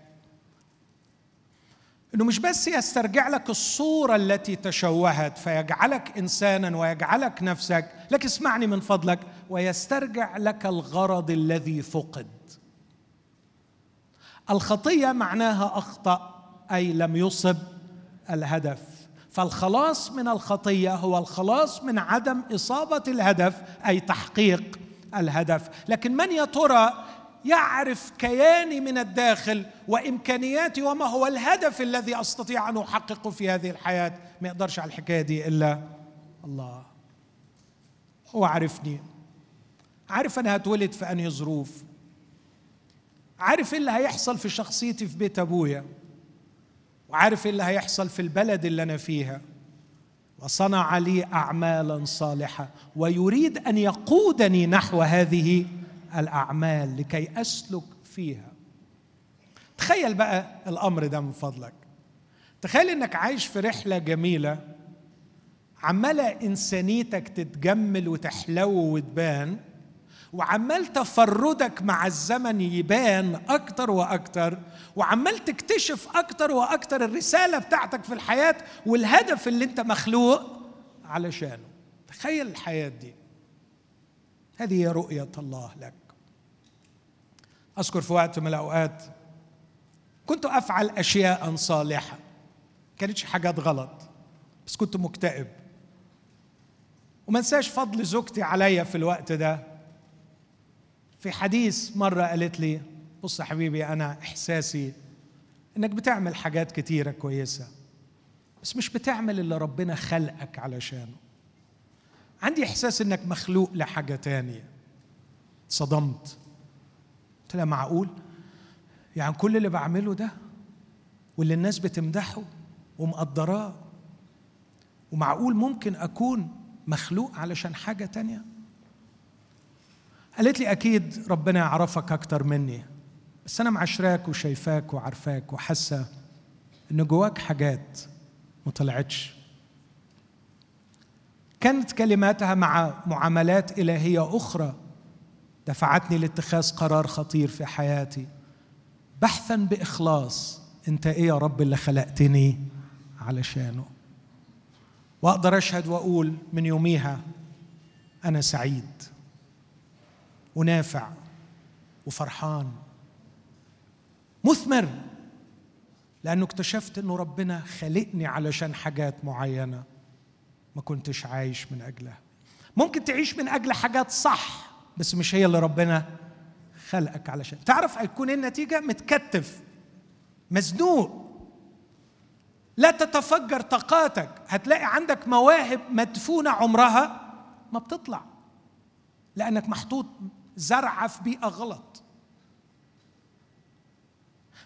إنه مش بس يسترجع لك الصورة التي تشوهت فيجعلك انسانا ويجعلك نفسك لكن اسمعني من فضلك ويسترجع لك الغرض الذي فقد. الخطية معناها أخطأ أي لم يصب الهدف. فالخلاص من الخطية هو الخلاص من عدم إصابة الهدف أي تحقيق الهدف. لكن من يا ترى يعرف كياني من الداخل وإمكانياتي وما هو الهدف الذي أستطيع أن أحققه في هذه الحياة؟ ما يقدرش على الحكاية دي إلا الله. هو عرفني عارف أنا هتولد في أنهي ظروف. عارف إيه اللي هيحصل في شخصيتي في بيت أبويا. وعارف إيه اللي هيحصل في البلد اللي أنا فيها؟ وصنع لي اعمالا صالحة ويريد أن يقودني نحو هذه الأعمال لكي أسلك فيها. تخيل بقى الأمر ده من فضلك. تخيل إنك عايش في رحلة جميلة عمالة إنسانيتك تتجمل وتحلو وتبان وعمال تفردك مع الزمن يبان أكتر وأكتر وعمال تكتشف أكتر وأكتر الرسالة بتاعتك في الحياة والهدف اللي أنت مخلوق علشانه. تخيل الحياة دي. هذه هي رؤية الله لك. أذكر في وقت من الأوقات كنت أفعل أشياء صالحة. كانتش حاجات غلط بس كنت مكتئب. وما انساش فضل زوجتي عليا في الوقت ده. في حديث مرة قالت لي بص يا حبيبي أنا إحساسي إنك بتعمل حاجات كتيرة كويسة بس مش بتعمل اللي ربنا خلقك علشانه. عندي إحساس إنك مخلوق لحاجة تانية. صدمت قلت لها معقول؟ يعني كل اللي بعمله ده واللي الناس بتمدحه ومقدراه ومعقول ممكن أكون مخلوق علشان حاجة تانية؟ قالت لي أكيد ربنا يعرفك أكتر مني بس أنا معشراك وشايفاك وعارفاك وحاسة إن جواك حاجات ما طلعتش. كانت كلماتها مع معاملات إلهية أخرى دفعتني لاتخاذ قرار خطير في حياتي. بحثا بإخلاص أنت إيه يا رب اللي خلقتني علشانه؟ وأقدر أشهد وأقول من يوميها أنا سعيد. ونافع وفرحان. مثمر لأنه اكتشفت إنه ربنا خلقني علشان حاجات معينة ما كنتش عايش من أجلها. ممكن تعيش من أجل حاجات صح بس مش هي اللي ربنا خلقك علشان. تعرف هيكون إيه النتيجة؟ متكتف مزنوق. لا تتفجر طاقاتك. هتلاقي عندك مواهب مدفونة عمرها ما بتطلع لأنك محطوط زرعة في بيئة غلط.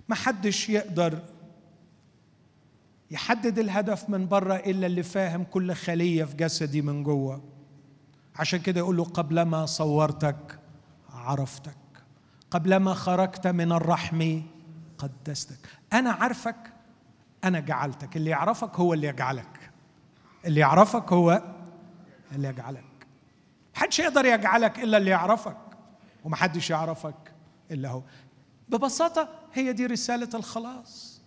ما حدش يقدر يحدد الهدف من بره إلا اللي فاهم كل خلية في جسدي من جوه. عشان كده يقول له قبلما صورتك عرفتك. قبلما خرجت من الرحم قدستك. أنا عارفك أنا جعلتك. اللي يعرفك هو اللي يجعلك. اللي يعرفك هو اللي يجعلك. محدش يقدر يجعلك إلا اللي يعرفك. ومحدش يعرفك إلا هو. ببساطة هي دي رسالة الخلاص.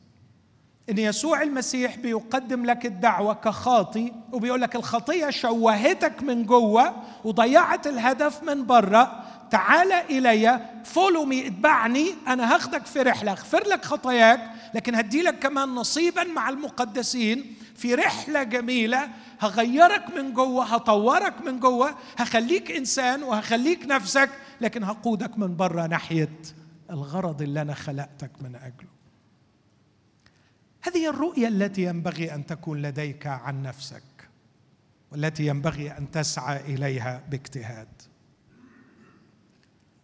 إن يسوع المسيح بيقدم لك الدعوة كخاطي وبيقول لك الخطية شوهتك من جوه وضيعت الهدف من بره تعال إلي follow me اتبعني أنا هاخدك في رحلة اغفر لك خطاياك لكن هدي لك كمان نصيبا مع المقدسين في رحلة جميلة هغيرك من جوه هطورك من جوه هخليك إنسان وهخليك نفسك لكن هقودك من بره ناحية الغرض اللي أنا خلقتك من أجله. هذه الرؤية التي ينبغي أن تكون لديك عن نفسك والتي ينبغي أن تسعى إليها باجتهاد.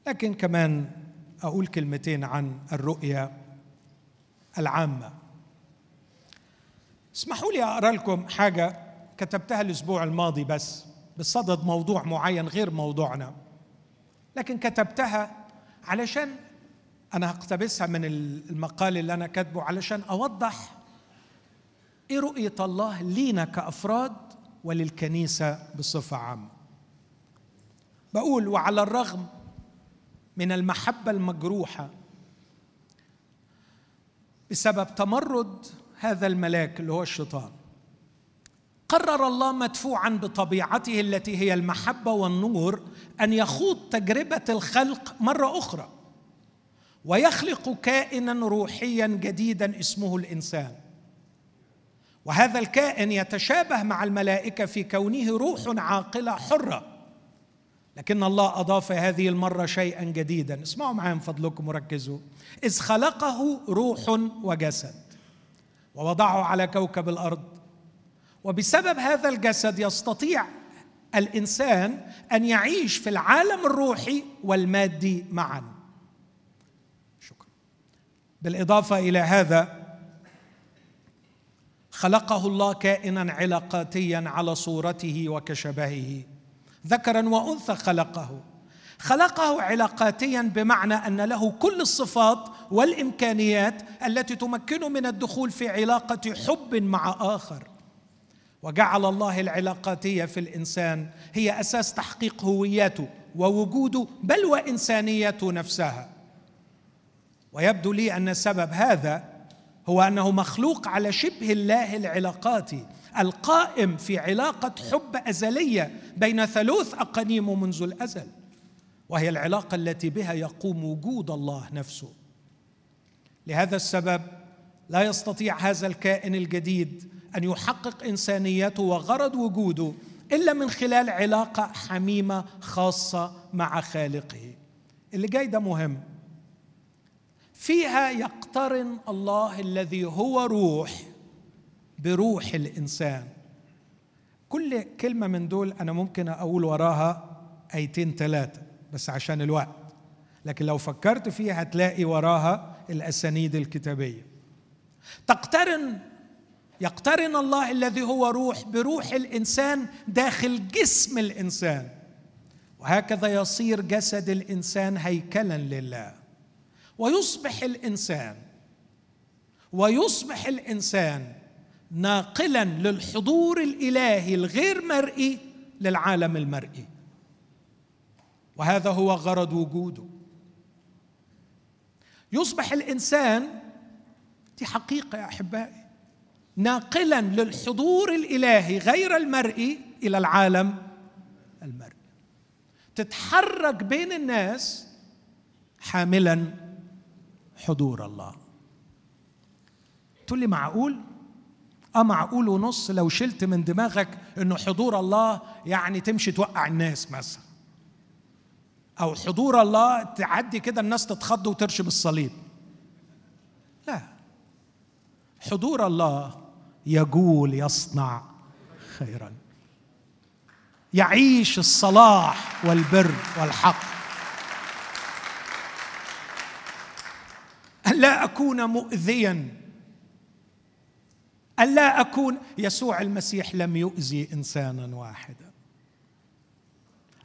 لكن كمان أقول كلمتين عن الرؤية العامة. اسمحوا لي أقرأ لكم حاجة كتبتها الأسبوع الماضي بس بصدد موضوع معين غير موضوعنا. لكن كتبتها علشان أنا هقتبسها من المقال اللي أنا كاتبه علشان أوضح إيه رؤية الله لينا كأفراد وللكنيسة بصفة عامة. بقول وعلى الرغم من المحبة المجروحة بسبب تمرد هذا الملاك اللي هو الشيطان قرر الله مدفوعا بطبيعته التي هي المحبة والنور أن يخوض تجربة الخلق مرة أخرى ويخلق كائنا روحيا جديدا اسمه الإنسان. وهذا الكائن يتشابه مع الملائكة في كونه روح عاقلة حرة. لكن الله أضاف هذه المرة شيئا جديدا. اسمعوا معايا من فضلكم وركزوا. إذ خلقه روح وجسد ووضعه على كوكب الأرض. وبسبب هذا الجسد يستطيع الإنسان أن يعيش في العالم الروحي والمادي معا. شكرا. بالإضافة إلى هذا خلقه الله كائنا علاقاتيا على صورته وكشبهه. ذكرا وأنثى خلقه. خلقه علاقاتيا بمعنى أن له كل الصفات والإمكانيات التي تمكنه من الدخول في علاقة حب مع آخر. وجعل الله العلاقاتية في الإنسان هي أساس تحقيق هويته ووجوده بل وإنسانيته نفسها. ويبدو لي أن سبب هذا هو أنه مخلوق على شبه الله العلاقاتي القائم في علاقة حب أزلية بين ثلوث أقانيم منذ الأزل وهي العلاقة التي بها يقوم وجود الله نفسه. لهذا السبب لا يستطيع هذا الكائن الجديد أن يحقق انسانيته وغرض وجوده إلا من خلال علاقة حميمة خاصة مع خالقه. اللي جاي ده مهم. فيها يقترن الله الذي هو روح بروح الإنسان. كل كلمة من دول أنا ممكن أقول وراها آيتين ثلاثة بس عشان الوقت. لكن لو فكرت فيها هتلاقي وراها الأسانيد الكتابية. تقترن يقترن الله الذي هو روح بروح الإنسان داخل جسم الإنسان. وهكذا يصير جسد الإنسان هيكلا لله. ويصبح الإنسان ويصبح الإنسان ناقلا للحضور الإلهي الغير مرئي للعالم المرئي. وهذا هو غرض وجوده. يصبح الإنسان دي حقيقة يا أحبائي ناقلا للحضور الإلهي غير المرئي إلى العالم المرئي. تتحرك بين الناس حاملا حضور الله. تقول لي معقول؟ آه معقول ونص لو شلت من دماغك إنه حضور الله يعني تمشي توقع الناس مثلا. أو حضور الله تعدي كده الناس تتخض وترشم الصليب. لا. حضور الله يقول يصنع خيرا. يعيش الصلاح والبر والحق. ألا أكون مؤذيا. ألا أكون يسوع المسيح لم يؤذي إنسانا واحدا.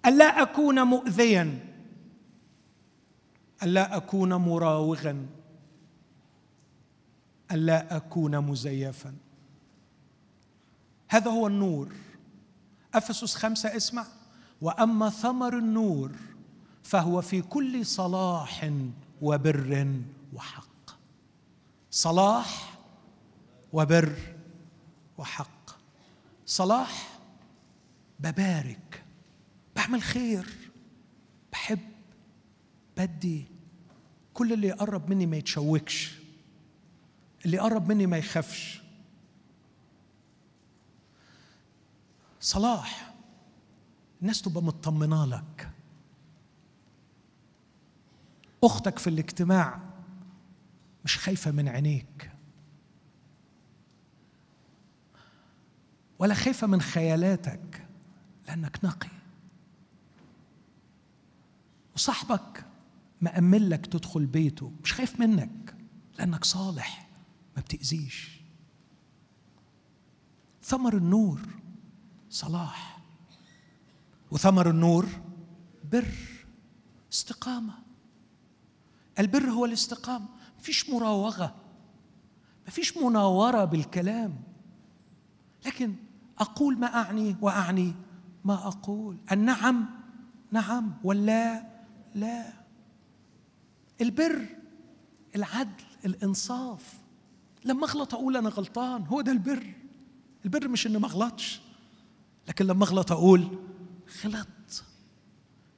ألا أكون مؤذيا. ألا أكون مراوغا. ألا أكون مزيفا. هذا هو النور. أفسس خمسة اسمع. وأما ثمر النور فهو في كل صلاح وبر وحق. صلاح وبر وحق. صلاح ببارك. بعمل خير. بحب. بدي. كل اللي يقرب مني ما يتشوكش. اللي يقرب مني ما يخافش. صلاح. الناس تبقى مطمنة لك. أختك في الاجتماع مش خايفة من عينيك. ولا خايفة من خيالاتك لأنك نقي. وصاحبك مأمن لك تدخل بيته مش خايف منك لأنك صالح ما بتأذيش. ثمر النور. صلاح وثمر النور بر استقامة. البر هو الاستقامة. مفيش مراوغة مفيش مناورة بالكلام. لكن أقول ما أعني وأعني ما أقول. النعم نعم واللا لا. البر العدل الإنصاف. لما أغلط أقول أنا غلطان. هو ده البر. البر مش إني ما أغلطش. لكن لما أغلط أقول غلط.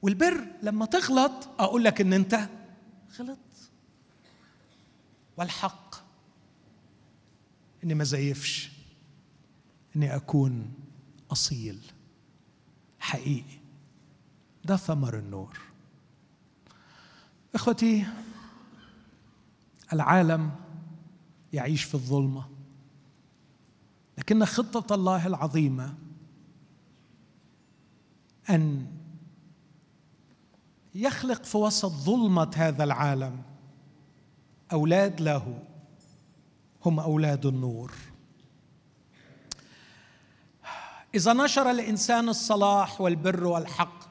والبر لما تغلط أقول لك إن أنت غلط. والحق إني ما زيفش إني أكون أصيل حقيقي. ده ثمر النور. إخوتي العالم يعيش في الظلمة لكن خطة الله العظيمة أن يخلق في وسط ظلمة هذا العالم أولاد له هم أولاد النور. إذا نشر الإنسان الصلاح والبر والحق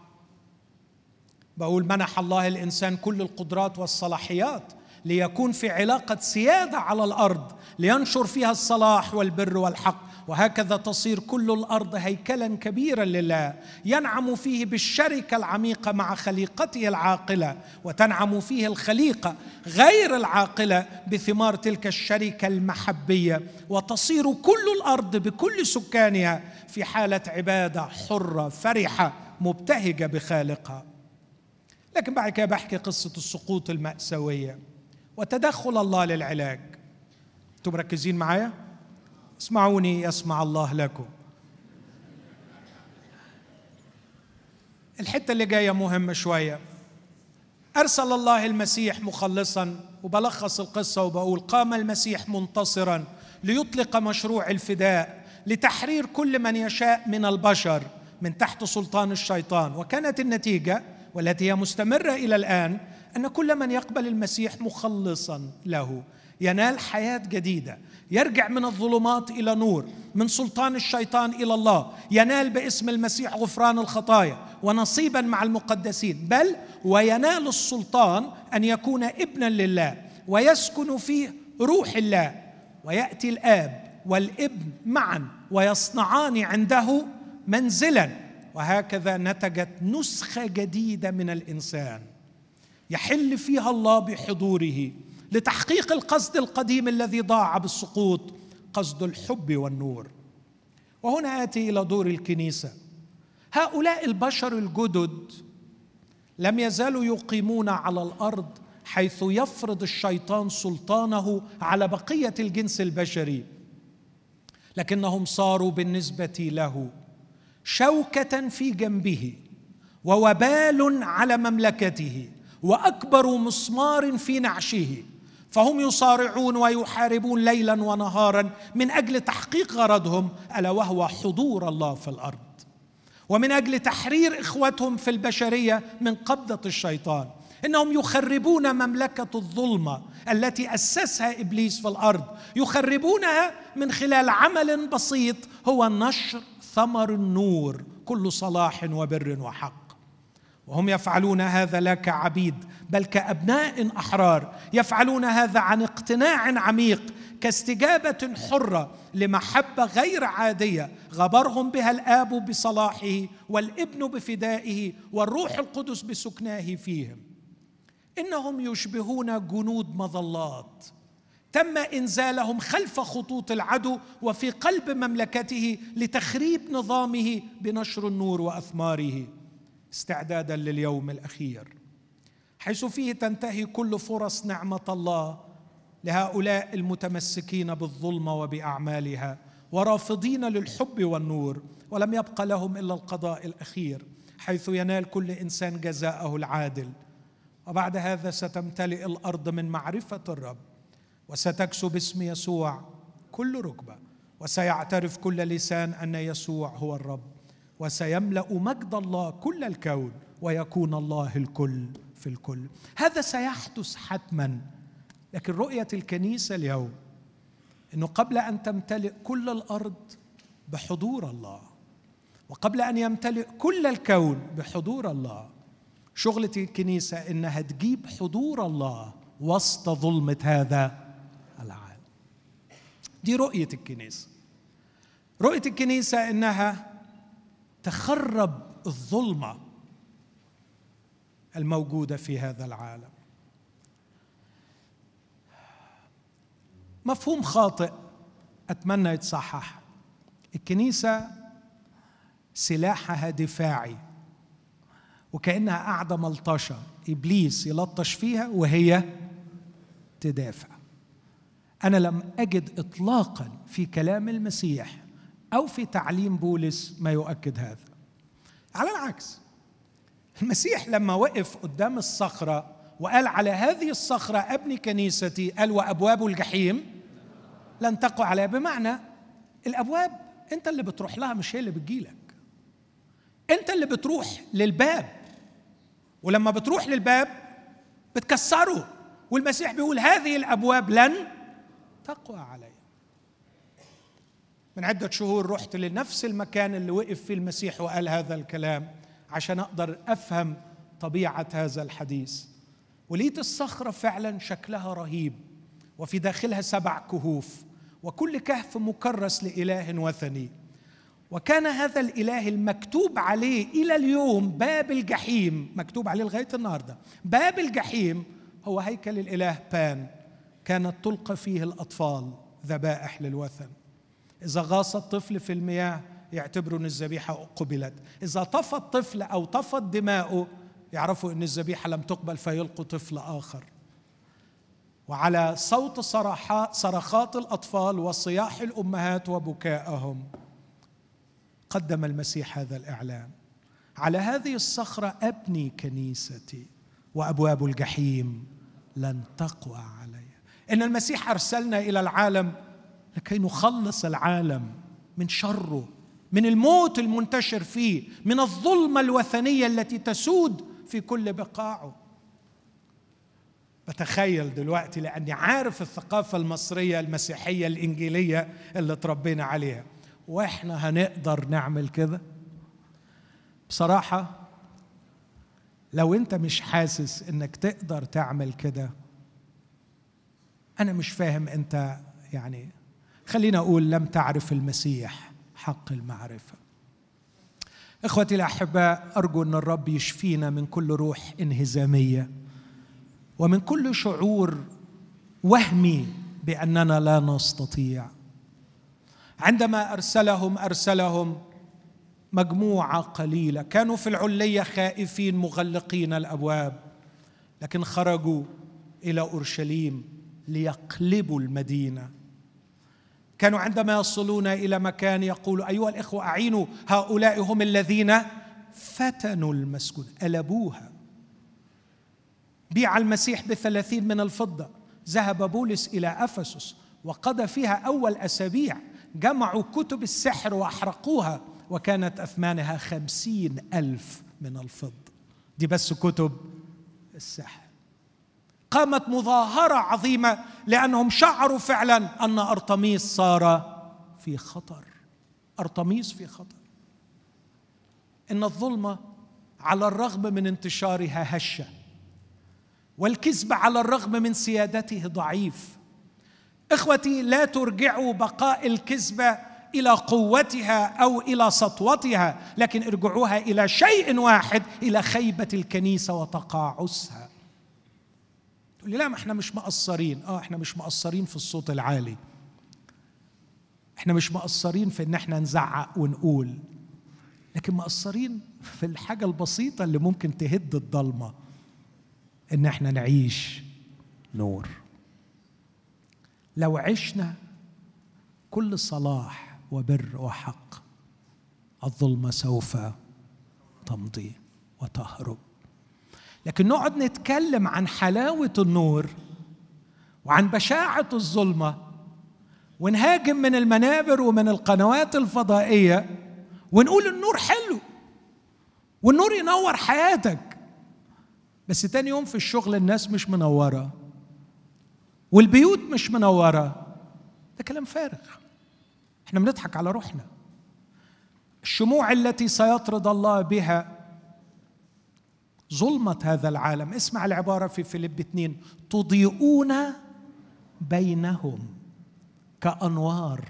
بقول منح الله الإنسان كل القدرات والصلاحيات ليكون في علاقة سيادة على الأرض لينشر فيها الصلاح والبر والحق. وهكذا تصير كل الأرض هيكلا كبيرا لله. ينعم فيه بالشركة العميقة مع خليقته العاقلة وتنعم فيه الخليقة غير العاقلة بثمار تلك الشركة المحبية. وتصير كل الأرض بكل سكانها في حالة عبادة حرة فرحة مبتهجة بخالقها. لكن بعد كده بحكي قصة السقوط المأساوية وتدخل الله للعلاج. أنتم مركزين معايا؟ اسمعوني يسمع الله لكم. الحتة اللي جاية مهمة شوية. أرسل الله المسيح مخلصا وبلخص القصة وبقول قام المسيح منتصرا ليطلق مشروع الفداء لتحرير كل من يشاء من البشر من تحت سلطان الشيطان. وكانت النتيجة والتي هي مستمرة إلى الآن أن كل من يقبل المسيح مخلصا له. ينال حياة جديدة. يرجع من الظلمات إلى نور من سلطان الشيطان إلى الله. ينال باسم المسيح غفران الخطايا ونصيبا مع المقدسين. بل وينال السلطان أن يكون ابنا لله ويسكن فيه روح الله. ويأتي الآب والابن معا ويصنعان عنده منزلا. وهكذا نتجت نسخة جديدة من الإنسان. يحل فيها الله بحضوره. لتحقيق القصد القديم الذي ضاع بالسقوط قصد الحب والنور. وهنا آتي إلى دور الكنيسة. هؤلاء البشر الجدد لم يزالوا يقيمون على الأرض حيث يفرض الشيطان سلطانه على بقية الجنس البشري. لكنهم صاروا بالنسبة له شوكة في جنبه ووبال على مملكته وأكبر مسمار في نعشه. فهم يصارعون ويحاربون ليلا ونهارا من أجل تحقيق غرضهم ألا وهو حضور الله في الأرض. ومن أجل تحرير إخوتهم في البشرية من قبضة الشيطان. إنهم يخربون مملكة الظلمة التي أسسها إبليس في الأرض. يخربونها من خلال عمل بسيط هو نشر ثمر النور كل صلاح وبر وحق. وهم يفعلون هذا لا كعبيد بل كأبناء أحرار يفعلون هذا عن اقتناع عميق كاستجابة حرة لمحبة غير عادية. غبرهم بها الآب بصلاحه والابن بفدائه والروح القدس بسكناه فيهم. إنهم يشبهون جنود مظلات. تم إنزالهم خلف خطوط العدو وفي قلب مملكته لتخريب نظامه بنشر النور وأثماره. استعدادا لليوم الأخير حيث فيه تنتهي كل فرص نعمة الله لهؤلاء المتمسكين بالظلمه وبأعمالها ورافضين للحب والنور ولم يبق لهم إلا القضاء الأخير حيث ينال كل إنسان جزاءه العادل. وبعد هذا ستمتلئ الأرض من معرفة الرب وستكسب اسم يسوع كل ركبة وسيعترف كل لسان أن يسوع هو الرب. وسيملأ مجد الله كل الكون ويكون الله الكل في الكل. هذا سيحدث حتما. لكن رؤية الكنيسة اليوم إنه قبل أن تمتلئ كل الأرض بحضور الله وقبل أن يمتلئ كل الكون بحضور الله شغلة الكنيسة إنها تجيب حضور الله وسط ظلمة هذا العالم. دي رؤية الكنيسة. رؤية الكنيسة إنها تخرب الظلمة الموجودة في هذا العالم. مفهوم خاطئ أتمنى يتصحح. الكنيسة سلاحها دفاعي وكأنها قاعدة ملطشة. إبليس يلطش فيها وهي تدافع. أنا لم أجد اطلاقا في كلام المسيح. أو في تعليم بولس ما يؤكد هذا. على العكس المسيح لما وقف قدام الصخرة وقال على هذه الصخرة ابني كنيستي قال وأبواب الجحيم لن تقع عليها. بمعنى الأبواب أنت اللي بتروح لها مش هي اللي بتجيلك. أنت اللي بتروح للباب. ولما بتروح للباب بتكسره. والمسيح بيقول هذه الأبواب لن تقوى علي من عدة شهور رحت لنفس المكان اللي وقف فيه المسيح وقال هذا الكلام عشان أقدر أفهم طبيعة هذا الحديث. ولقيت الصخرة فعلا شكلها رهيب وفي داخلها سبع كهوف وكل كهف مكرس لإله وثني. وكان هذا الإله المكتوب عليه إلى اليوم باب الجحيم مكتوب عليه لغاية النهارده. باب الجحيم هو هيكل الإله بان كانت تلقى فيه الأطفال ذبائح للوثن. إذا غاص الطفل في المياه يعتبروا إن الذبيحة قبلت. إذا طفى الطفل أو طفت دماؤه يعرفوا إن الذبيحة لم تقبل فيلقوا طفل آخر. وعلى صوت صرخات الأطفال وصياح الأمهات وبكائهم قدم المسيح هذا الإعلان. على هذه الصخرة أبني كنيستي وأبواب الجحيم لن تقوى علي إن المسيح أرسلنا إلى العالم لكي نخلص العالم من شره من الموت المنتشر فيه من الظلمة الوثنية التي تسود في كل بقاعه. بتخيل دلوقتي لأني عارف الثقافة المصرية المسيحية الإنجيلية اللي تربينا عليها. وإحنا هنقدر نعمل كده؟ بصراحة لو أنت مش حاسس إنك تقدر تعمل كده أنا مش فاهم أنت يعني خلينا أقول لم تعرف المسيح حق المعرفة. إخوتي الأحباء أرجو أن الرب يشفينا من كل روح انهزامية ومن كل شعور وهمي بأننا لا نستطيع. عندما أرسلهم أرسلهم مجموعة قليلة. كانوا في العلية خائفين مغلقين الأبواب لكن خرجوا إلى أورشليم ليقلبوا المدينة. كانوا عندما يصلون إلى مكان يقول أيها الإخوة أعينوا هؤلاء هم الذين فتنوا المسجون قلبوها بيع المسيح بثلاثين من الفضة. ذهب بولس إلى أفسس وقضى فيها أول أسابيع. جمعوا كتب السحر وأحرقوها وكانت أثمانها خمسين ألف من الفضة. دي بس كتب السحر. قامت مظاهرة عظيمة لأنهم شعروا فعلا أن أرطميس صار في خطر. أرطميس في خطر. إن الظلمة على الرغم من انتشارها هشة والكذب على الرغم من سيادته ضعيف. إخوتي لا ترجعوا بقاء الكذبه إلى قوتها أو إلى سطوتها لكن ارجعوها إلى شيء واحد إلى خيبة الكنيسة وتقاعسها. تقول لي لا ما إحنا مش مقصرين. آه إحنا مش مقصرين في الصوت العالي. إحنا مش مقصرين في إن إحنا نزعق ونقول. لكن مقصرين في الحاجة البسيطة اللي ممكن تهد الضلمة إن إحنا نعيش نور. لو عشنا كل صلاح وبر وحق الظلمة سوف تمضي وتهرب. لكن نقعد نتكلم عن حلاوة النور وعن بشاعة الظلمة ونهاجم من المنابر ومن القنوات الفضائية ونقول النور حلو والنور ينور حياتك. بس تاني يوم في الشغل الناس مش منورة والبيوت مش منورة. ده كلام فارغ. إحنا بنضحك على روحنا. الشموع التي سيطرد الله بها ظلمة هذا العالم. اسمع العبارة في فيليب اثنين. تضيئون بينهم كأنوار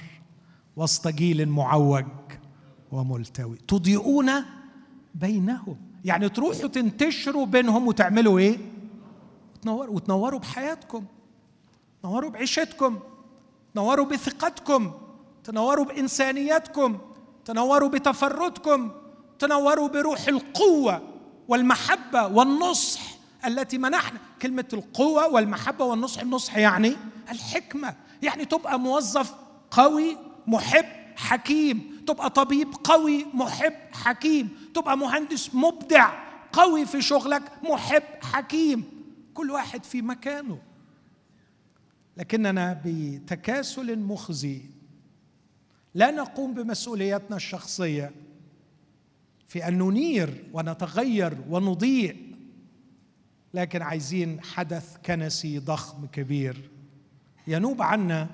وسط جيل معوج وملتوي. تضيئون بينهم. يعني تروحوا تنتشروا بينهم وتعملوا إيه؟ وتنوروا وتنوروا بحياتكم. تنوروا بعيشتكم. تنوروا بثقتكم. تنوروا بإنسانيتكم. تنوروا بتفردكم. تنوروا بروح القوة. والمحبة والنصح التي منحنا. كلمة القوة والمحبة والنصح النصح يعني الحكمة. يعني تبقى موظف قوي محب حكيم. تبقى طبيب قوي محب حكيم. تبقى مهندس مبدع قوي في شغلك محب حكيم. كل واحد في مكانه. لكننا بتكاسل مخزي. لا نقوم بمسؤولياتنا الشخصية. في أن ننير ونتغير ونضيء لكن عايزين حدث كنسي ضخم كبير ينوب عنا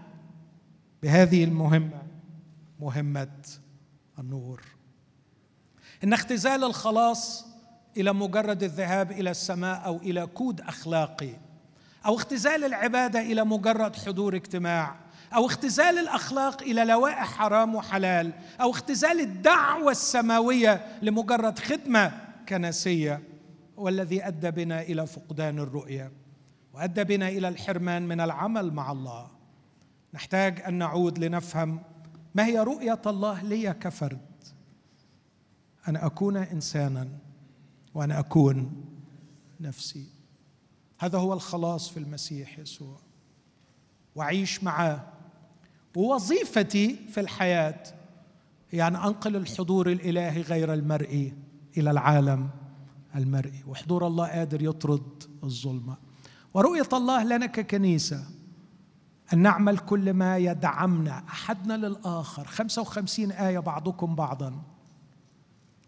بهذه المهمة مهمة النور. إن اختزال الخلاص إلى مجرد الذهاب إلى السماء أو إلى كود أخلاقي أو اختزال العبادة إلى مجرد حضور اجتماع أو اختزال الأخلاق إلى لوائح حرام وحلال أو اختزال الدعوة السماوية لمجرد خدمة كنسية. هو الذي أدى بنا إلى فقدان الرؤية وأدى بنا إلى الحرمان من العمل مع الله. نحتاج أن نعود لنفهم ما هي رؤية الله لي كفرد. أن أكون إنسانا وأن أكون نفسي. هذا هو الخلاص في المسيح يسوع. وأعيش معاه. ووظيفتي في الحياة هي ان أنقل الحضور الإلهي غير المرئي إلى العالم المرئي وحضور الله قادر يطرد الظلمة. ورؤية الله لنا ككنيسة أن نعمل كل ما يدعمنا. أحدنا للآخر. 55 آية بعضكم بعضا.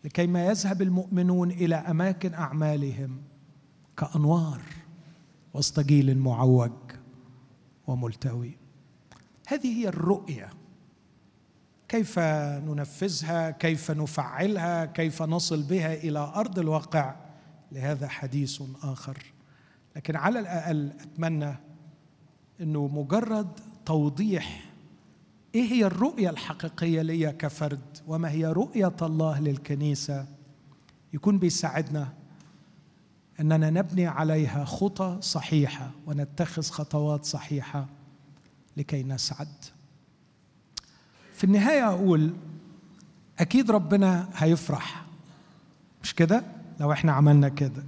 لكي ما يذهب المؤمنون إلى أماكن أعمالهم كأنوار وسط جيل معوج وملتوي. هذه هي الرؤية. كيف ننفذها؟ كيف نفعلها؟ كيف نصل بها إلى أرض الواقع؟ لهذا حديث آخر. لكن على الأقل أتمنى إنه مجرد توضيح إيه هي الرؤية الحقيقية لي كفرد وما هي رؤية الله للكنيسة يكون بيساعدنا أننا نبني عليها خطى صحيحة ونتخذ خطوات صحيحة. لكي نسعد. في النهاية أقول أكيد ربنا هيفرح. مش كده؟ لو إحنا عملنا كده.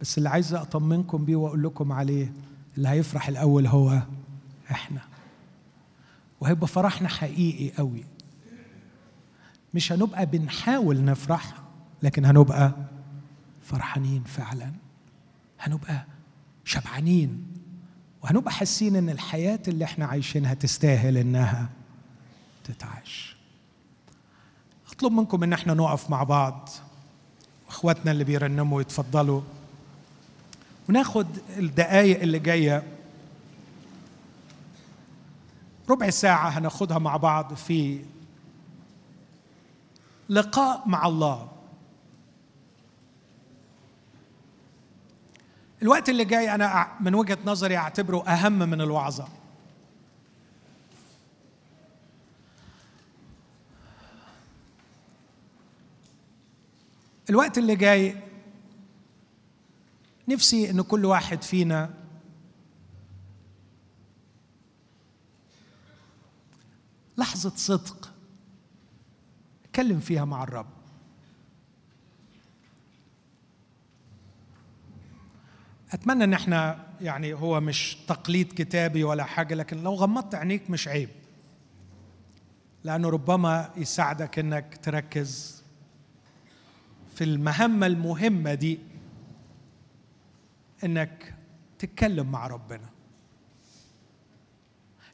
بس اللي عايز أطمنكم بيه وأقول لكم عليه اللي هيفرح الأول هو إحنا. وهيبقى فرحنا حقيقي قوي. مش هنبقى بنحاول نفرح لكن هنبقى فرحانين فعلا. هنبقى شبعانين. وهنبقى حاسين إن الحياة اللي إحنا عايشينها تستاهل إنها تتعاش. أطلب منكم إن إحنا نقف مع بعض اخواتنا اللي بيرنموا يتفضلوا. وناخد الدقايق اللي جاية. ربع ساعة هناخدها مع بعض في لقاء مع الله. الوقت اللي جاي أنا من وجهة نظري أعتبره أهم من الوعظة. الوقت اللي جاي نفسي إن كل واحد فينا لحظة صدق اتكلم فيها مع الرب. أتمنى إن إحنا يعني هو مش تقليد كتابي ولا حاجة لكن لو غمضت عينيك مش عيب. لأنه ربما يساعدك إنك تركز في المهمة المهمة دي إنك تتكلم مع ربنا.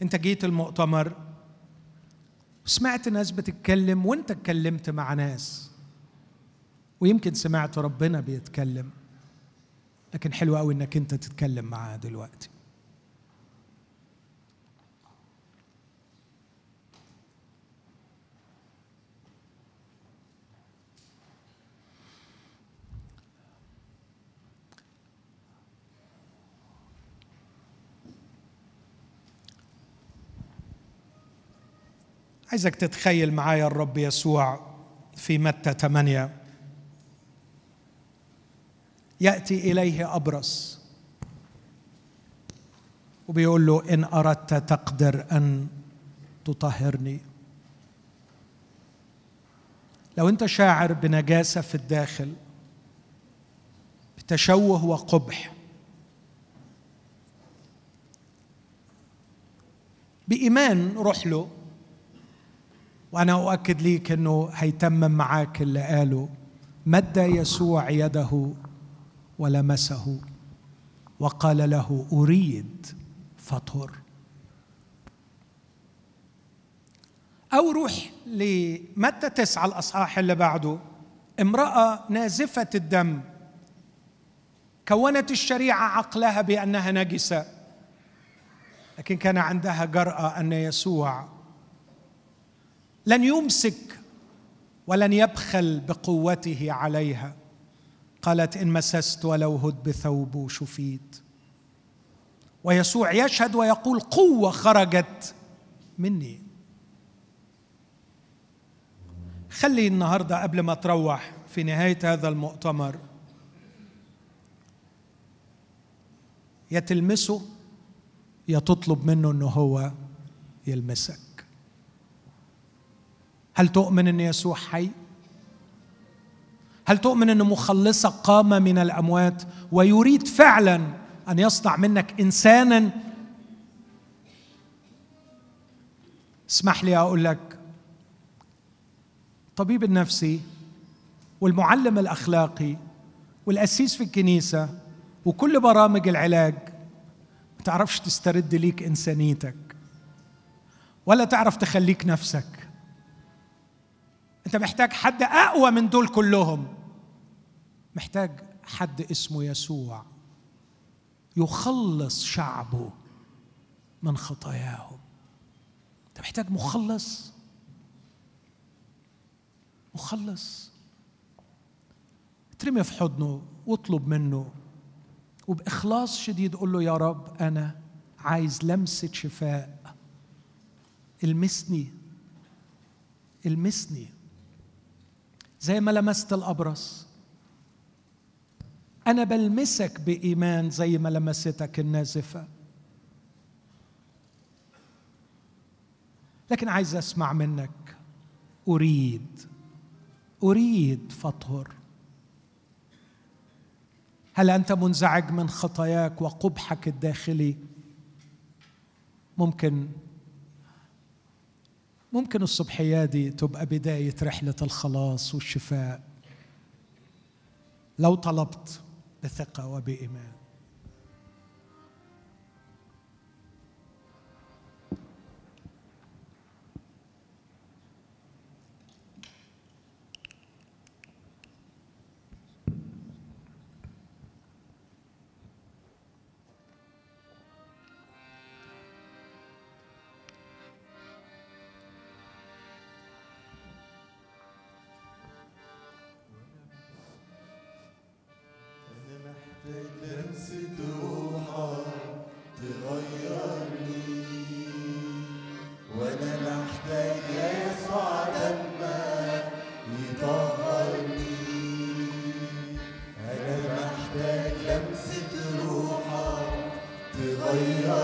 أنت جيت المؤتمر وسمعت ناس بتتكلم وأنت اتكلمت مع ناس ويمكن سمعت ربنا بيتكلم. لكن حلو قوي انك انت تتكلم معاه دلوقتي. عايزك تتخيل معايا الرب يسوع في متى 8 يأتي إليه أبرص. وبيقول له إن أردت تقدر أن تطهرني. لو أنت شاعر بنجاسة في الداخل بتشوه وقبح بإيمان روح له. وأنا أؤكد ليك إنه هيتمم معاك اللي قاله. مد يسوع يده ولمسه. وقال له أريد فطهر أو روح لمتى تسعة الأصحاح اللي بعده؟ امرأة نازفة الدم. كونت الشريعة عقلها بأنها نجسة. لكن كان عندها جرأة أن يسوع لن يمسك ولن يبخل بقوته عليها. قالت إن مسست ولو هد بثوب شفيت. ويسوع يشهد ويقول قوة خرجت مني. خلي النهارده قبل ما تروح في نهاية هذا المؤتمر يا تلمسه يا تطلب منه إنه هو يلمسك. هل تؤمن إن يسوع حي؟ هل تؤمن أن مخلصك قام من الأموات ويريد فعلا أن يصنع منك انسانا؟ اسمح لي أقول لك الطبيب النفسي والمعلم الأخلاقي والأسيس في الكنيسة وكل برامج العلاج ما تعرفش تسترد ليك إنسانيتك ولا تعرف تخليك نفسك. أنت محتاج حد أقوى من دول كلهم. محتاج حد اسمه يسوع. يخلص شعبه من خطاياهم. انت محتاج مخلص. مخلص. ترمي في حضنه واطلب منه. وبإخلاص شديد قول له يا رب أنا عايز لمسة شفاء. المسني. المسني. زي ما لمست الأبرص. أنا بلمسك بإيمان زي ما لمستك النازفة. لكن عايز أسمع منك. أريد. أريد فطهر هل أنت منزعج من خطاياك وقبحك الداخلي؟ ممكن. ممكن الصبحية دي تبقى بداية رحلة الخلاص والشفاء. لو طلبت. بثقة وبإيمان.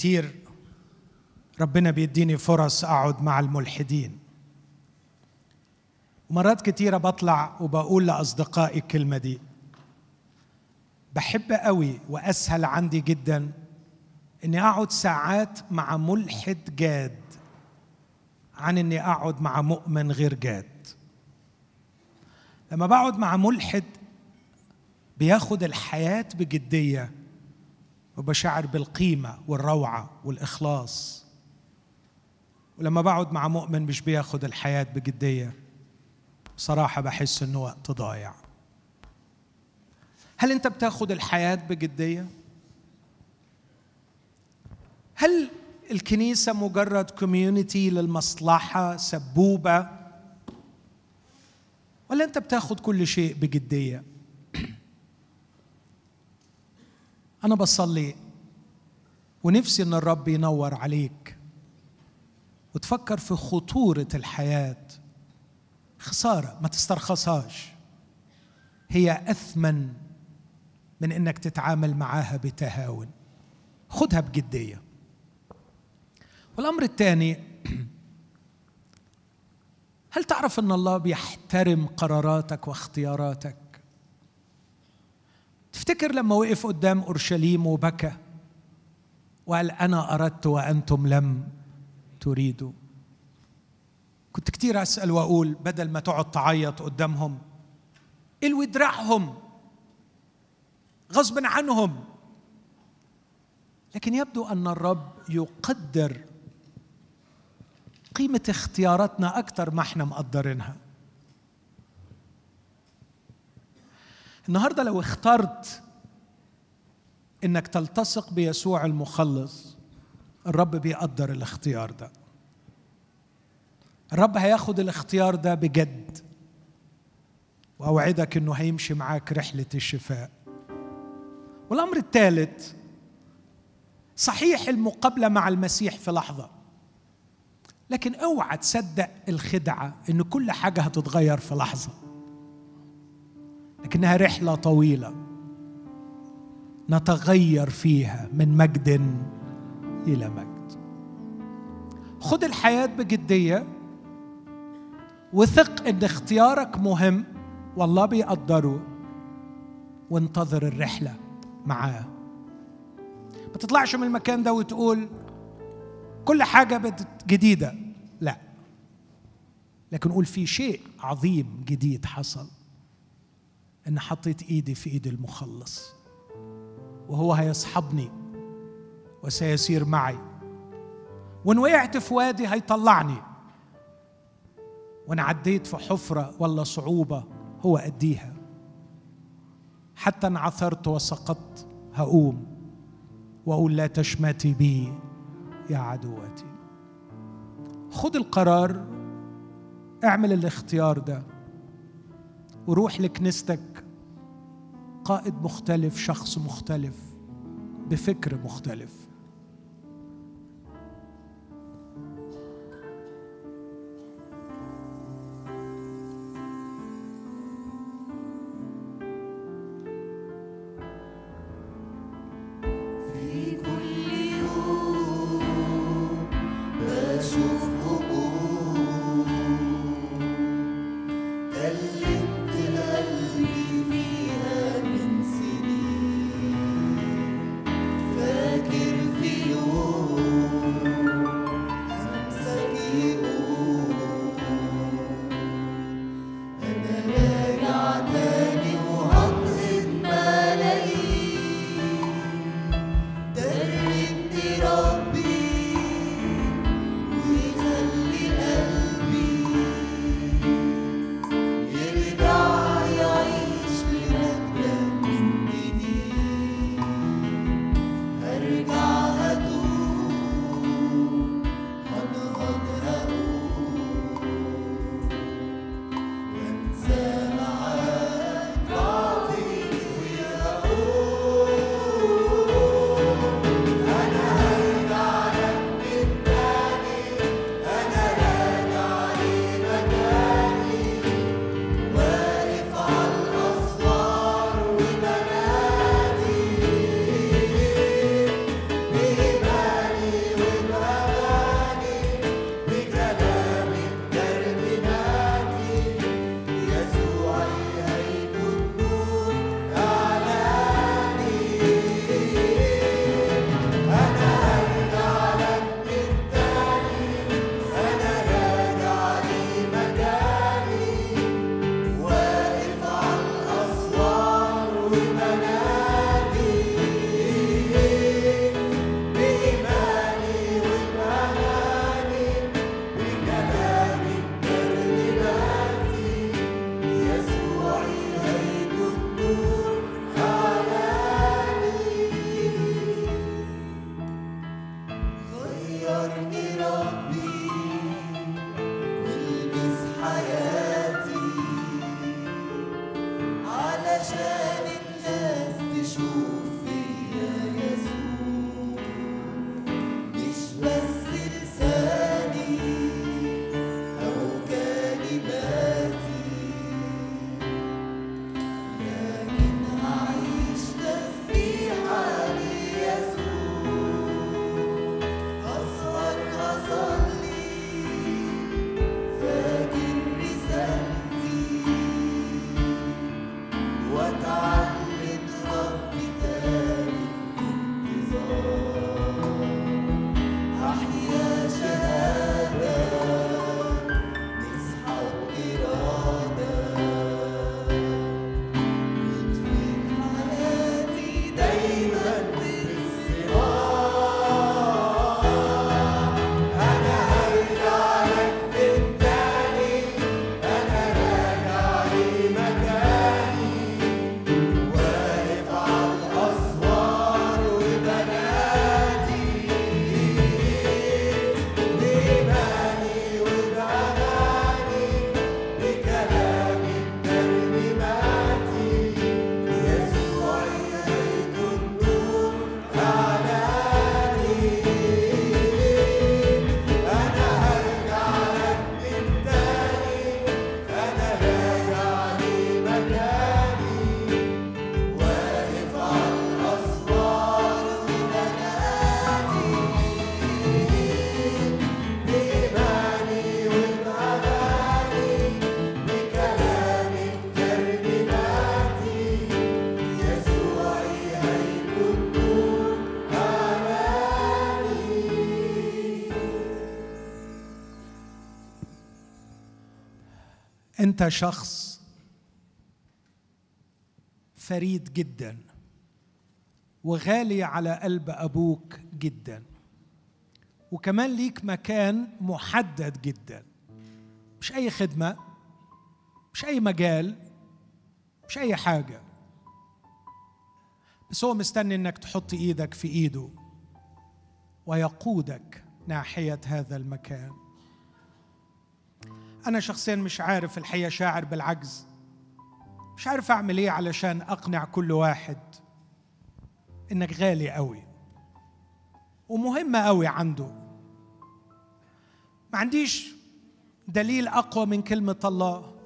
كتير ربنا بيديني فرص أقعد مع الملحدين. ومرات كتيرة بطلع وبقول لأصدقائي الكلمة دي. بحب قوي وأسهل عندي جدا إني أقعد ساعات مع ملحد جاد عن إني أقعد مع مؤمن غير جاد. لما بقعد مع ملحد بياخد الحياة بجدية. وبشعر بالقيمة والروعة والإخلاص. ولما بقعد مع مؤمن مش بياخد الحياة بجدية بصراحة بحس إنه وقت ضايع. هل أنت بتاخد الحياة بجدية؟ هل الكنيسة مجرد كوميونتي للمصلحة سبوبة؟ ولا أنت بتاخد كل شيء بجدية؟ أنا بصلي. ونفسي إن الرب ينور عليك. وتفكر في خطورة الحياة. خسارة ما تسترخصهاش. هي أثمن من إنك تتعامل معاها بتهاون. خدها بجدية. والأمر الثاني هل تعرف إن الله بيحترم قراراتك واختياراتك؟ تفتكر لما وقف قدام أورشليم وبكى وقال أنا أردت وأنتم لم تريدوا. كنت كتير أسأل وأقول بدل ما تقعد تعيط قدامهم الوي دراعهم غصب عنهم. لكن يبدو أن الرب يقدر قيمة اختياراتنا أكثر ما إحنا مقدرينها. النهارده لو اخترت إنك تلتصق بيسوع المخلص الرب بيقدر الاختيار ده. الرب هياخد الاختيار ده بجد. وأوعدك إنه هيمشي معاك رحلة الشفاء. والأمر الثالث صحيح المقابلة مع المسيح في لحظة. لكن أوعى تصدق الخدعة إن كل حاجة هتتغير في لحظة. لكنها رحلة طويلة. نتغير فيها من مجد إلى مجد. خد الحياة بجدية وثق إن اختيارك مهم والله بيقدره وانتظر الرحلة معاه. ما تطلعش من المكان ده وتقول كل حاجة جديدة. لا. لكن قول في شيء عظيم جديد حصل. إن حطيت إيدي في إيد المخلص. وهو هيصحبني وسيسير معي. وإن وقعت في وادي هيطلعني. وإن عديت في حفرة ولا صعوبة هو أديها. حتى إن عثرت وسقطت هقوم. وأقول لا تشمتي بي يا عدوتي خد القرار اعمل الاختيار ده. وروح لكنيستك قائد مختلف شخص مختلف بفكر مختلف. انت شخص فريد جدا وغالي على قلب أبوك جدا وكمان ليك مكان محدد جدا. مش أي خدمة مش أي مجال مش أي حاجة. بس هو مستني إنك تحط إيدك في إيده ويقودك ناحية هذا المكان. أنا شخصيا مش عارف الحقيقة شاعر بالعجز. مش عارف أعمل إيه علشان أقنع كل واحد إنك غالي قوي ومهمه قوي عنده. ما عنديش دليل أقوى من كلمة الله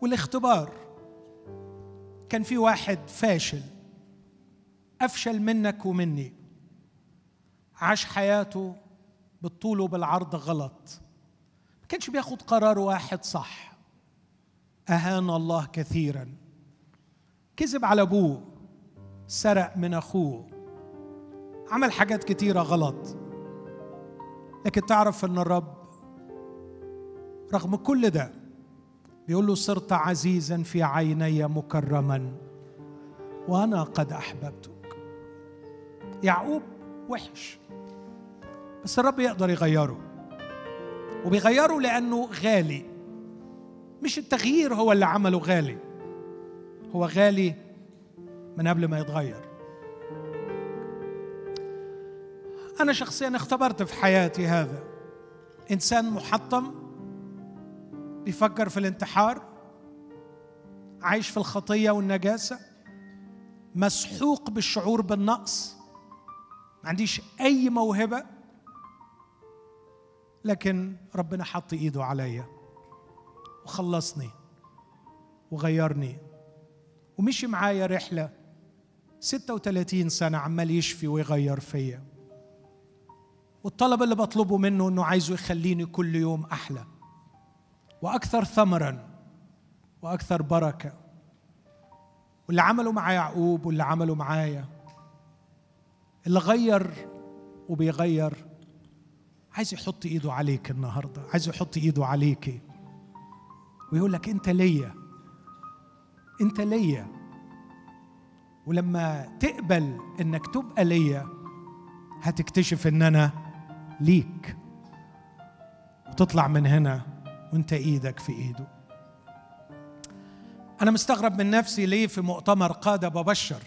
والاختبار. كان في واحد فاشل أفشل منك ومني عاش حياته بالطول وبالعرض غلط. كانش بياخد قرار واحد صح. أهان الله كثيرا. كذب على أبوه. سرق من أخوه. عمل حاجات كتيرة غلط. لكن تعرف إن الرب رغم كل ده بيقول له صرت عزيزا في عيني مكرما وأنا قد أحببتك. يعقوب وحش بس الرب يقدر يغيره. وبيغيره لأنه غالي. مش التغيير هو اللي عمله غالي. هو غالي من قبل ما يتغير. أنا شخصيا اختبرت في حياتي هذا. إنسان محطم بيفكر في الانتحار عايش في الخطية والنجاسة مسحوق بالشعور بالنقص ما عنديش أي موهبة. لكن ربنا حط إيده عليا وخلصني وغيرني. ومشي معايا رحلة 36 سنة عمال يشفي ويغير فيا. والطلب اللي بطلبه منه إنه عايزه يخليني كل يوم أحلى. وأكثر ثمرا وأكثر بركة. واللي عمله مع يعقوب واللي عمله معايا. اللي غير وبيغير عايز يحط ايده عليك النهارده عايز يحط ايده عليكي. ويقول لك انت ليا انت ليا. ولما تقبل انك تبقى ليا هتكتشف ان أنا ليك. وتطلع من هنا وانت إيدك في ايده. أنا مستغرب من نفسي ليه في مؤتمر قادة ببشر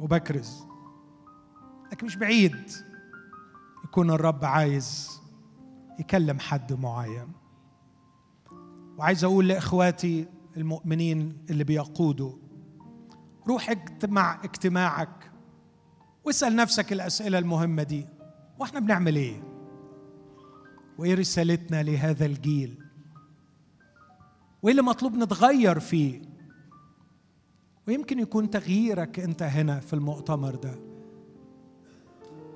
وبكرز. لكن مش بعيد. يكون الرب عايز يكلم حد معين. وعايز أقول لإخواتي المؤمنين اللي بيقودوا روح اجتمع اجتماعك واسأل نفسك الأسئلة المهمة دي. وإحنا بنعمل إيه؟ وإيه رسالتنا لهذا الجيل؟ وإيه اللي مطلوب نتغير فيه؟ ويمكن يكون تغييرك أنت هنا في المؤتمر ده.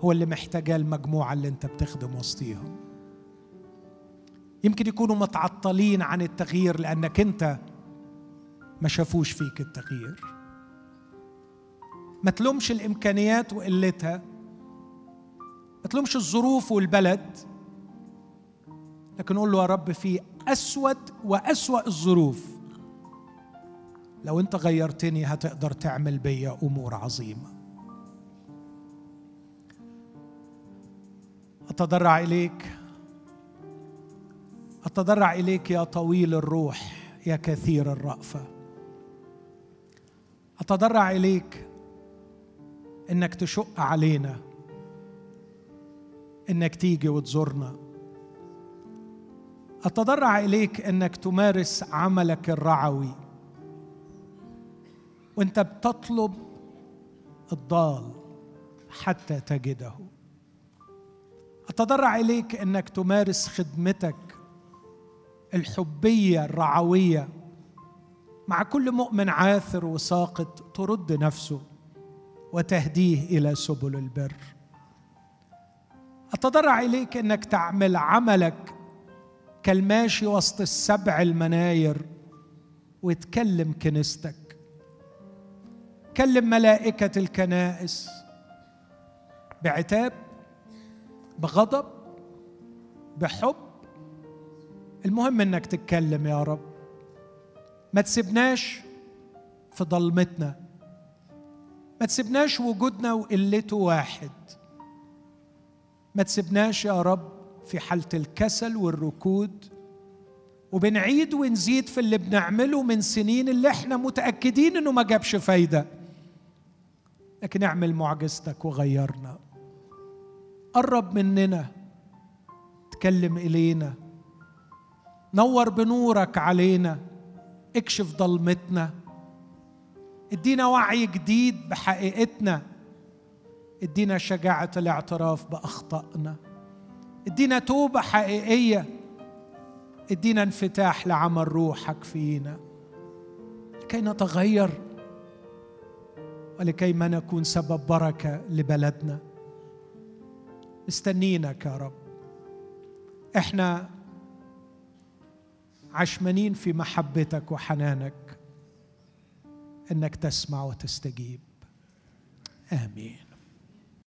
هو اللي محتاجاه المجموعة اللي انت بتخدم وسطيهم. يمكن يكونوا متعطلين عن التغيير لأنك انت ما شافوش فيك التغيير. ما تلومش الإمكانيات وقلتها. ما تلومش الظروف والبلد. لكن قول له يا رب في أسود وأسوأ الظروف. لو أنت غيرتني هتقدر تعمل بيا أمور عظيمة. أتضرع إليك. أتضرع إليك يا طويل الروح يا كثير الرأفة. أتضرع إليك إنك تشق علينا إنك تيجي وتزورنا. أتضرع إليك إنك تمارس عملك الرعوي. وأنت بتطلب الضال حتى تجده. أتضرع إليك إنك تمارس خدمتك الحبية الرعوية. مع كل مؤمن عاثر وساقط ترد نفسه وتهديه إلى سبل البر. أتضرع إليك إنك تعمل عملك كالماشي وسط السبع المناير وتكلم كنيستك. كلم ملائكة الكنائس بعتاب بغضب بحب. المهم إنك تتكلم يا رب. ما تسيبناش في ضلمتنا ما تسيبناش وجودنا وقلته واحد. ما تسيبناش يا رب في حالة الكسل والركود. وبنعيد ونزيد في اللي بنعمله من سنين اللي إحنا متأكدين إنه ما جابش فايدة. لكن اعمل معجزتك وغيرنا. قرب مننا. تكلم إلينا. نور بنورك علينا. اكشف ضلمتنا. ادينا وعي جديد بحقيقتنا. ادينا شجاعة الاعتراف بأخطائنا. ادينا توبة حقيقية. ادينا انفتاح لعمل روحك فينا. لكي نتغير. ولكي ما نكون سبب بركة لبلدنا. مستنينك يا رب. إحنا عشمانين في محبتك وحنانك إنك تسمع وتستجيب. آمين.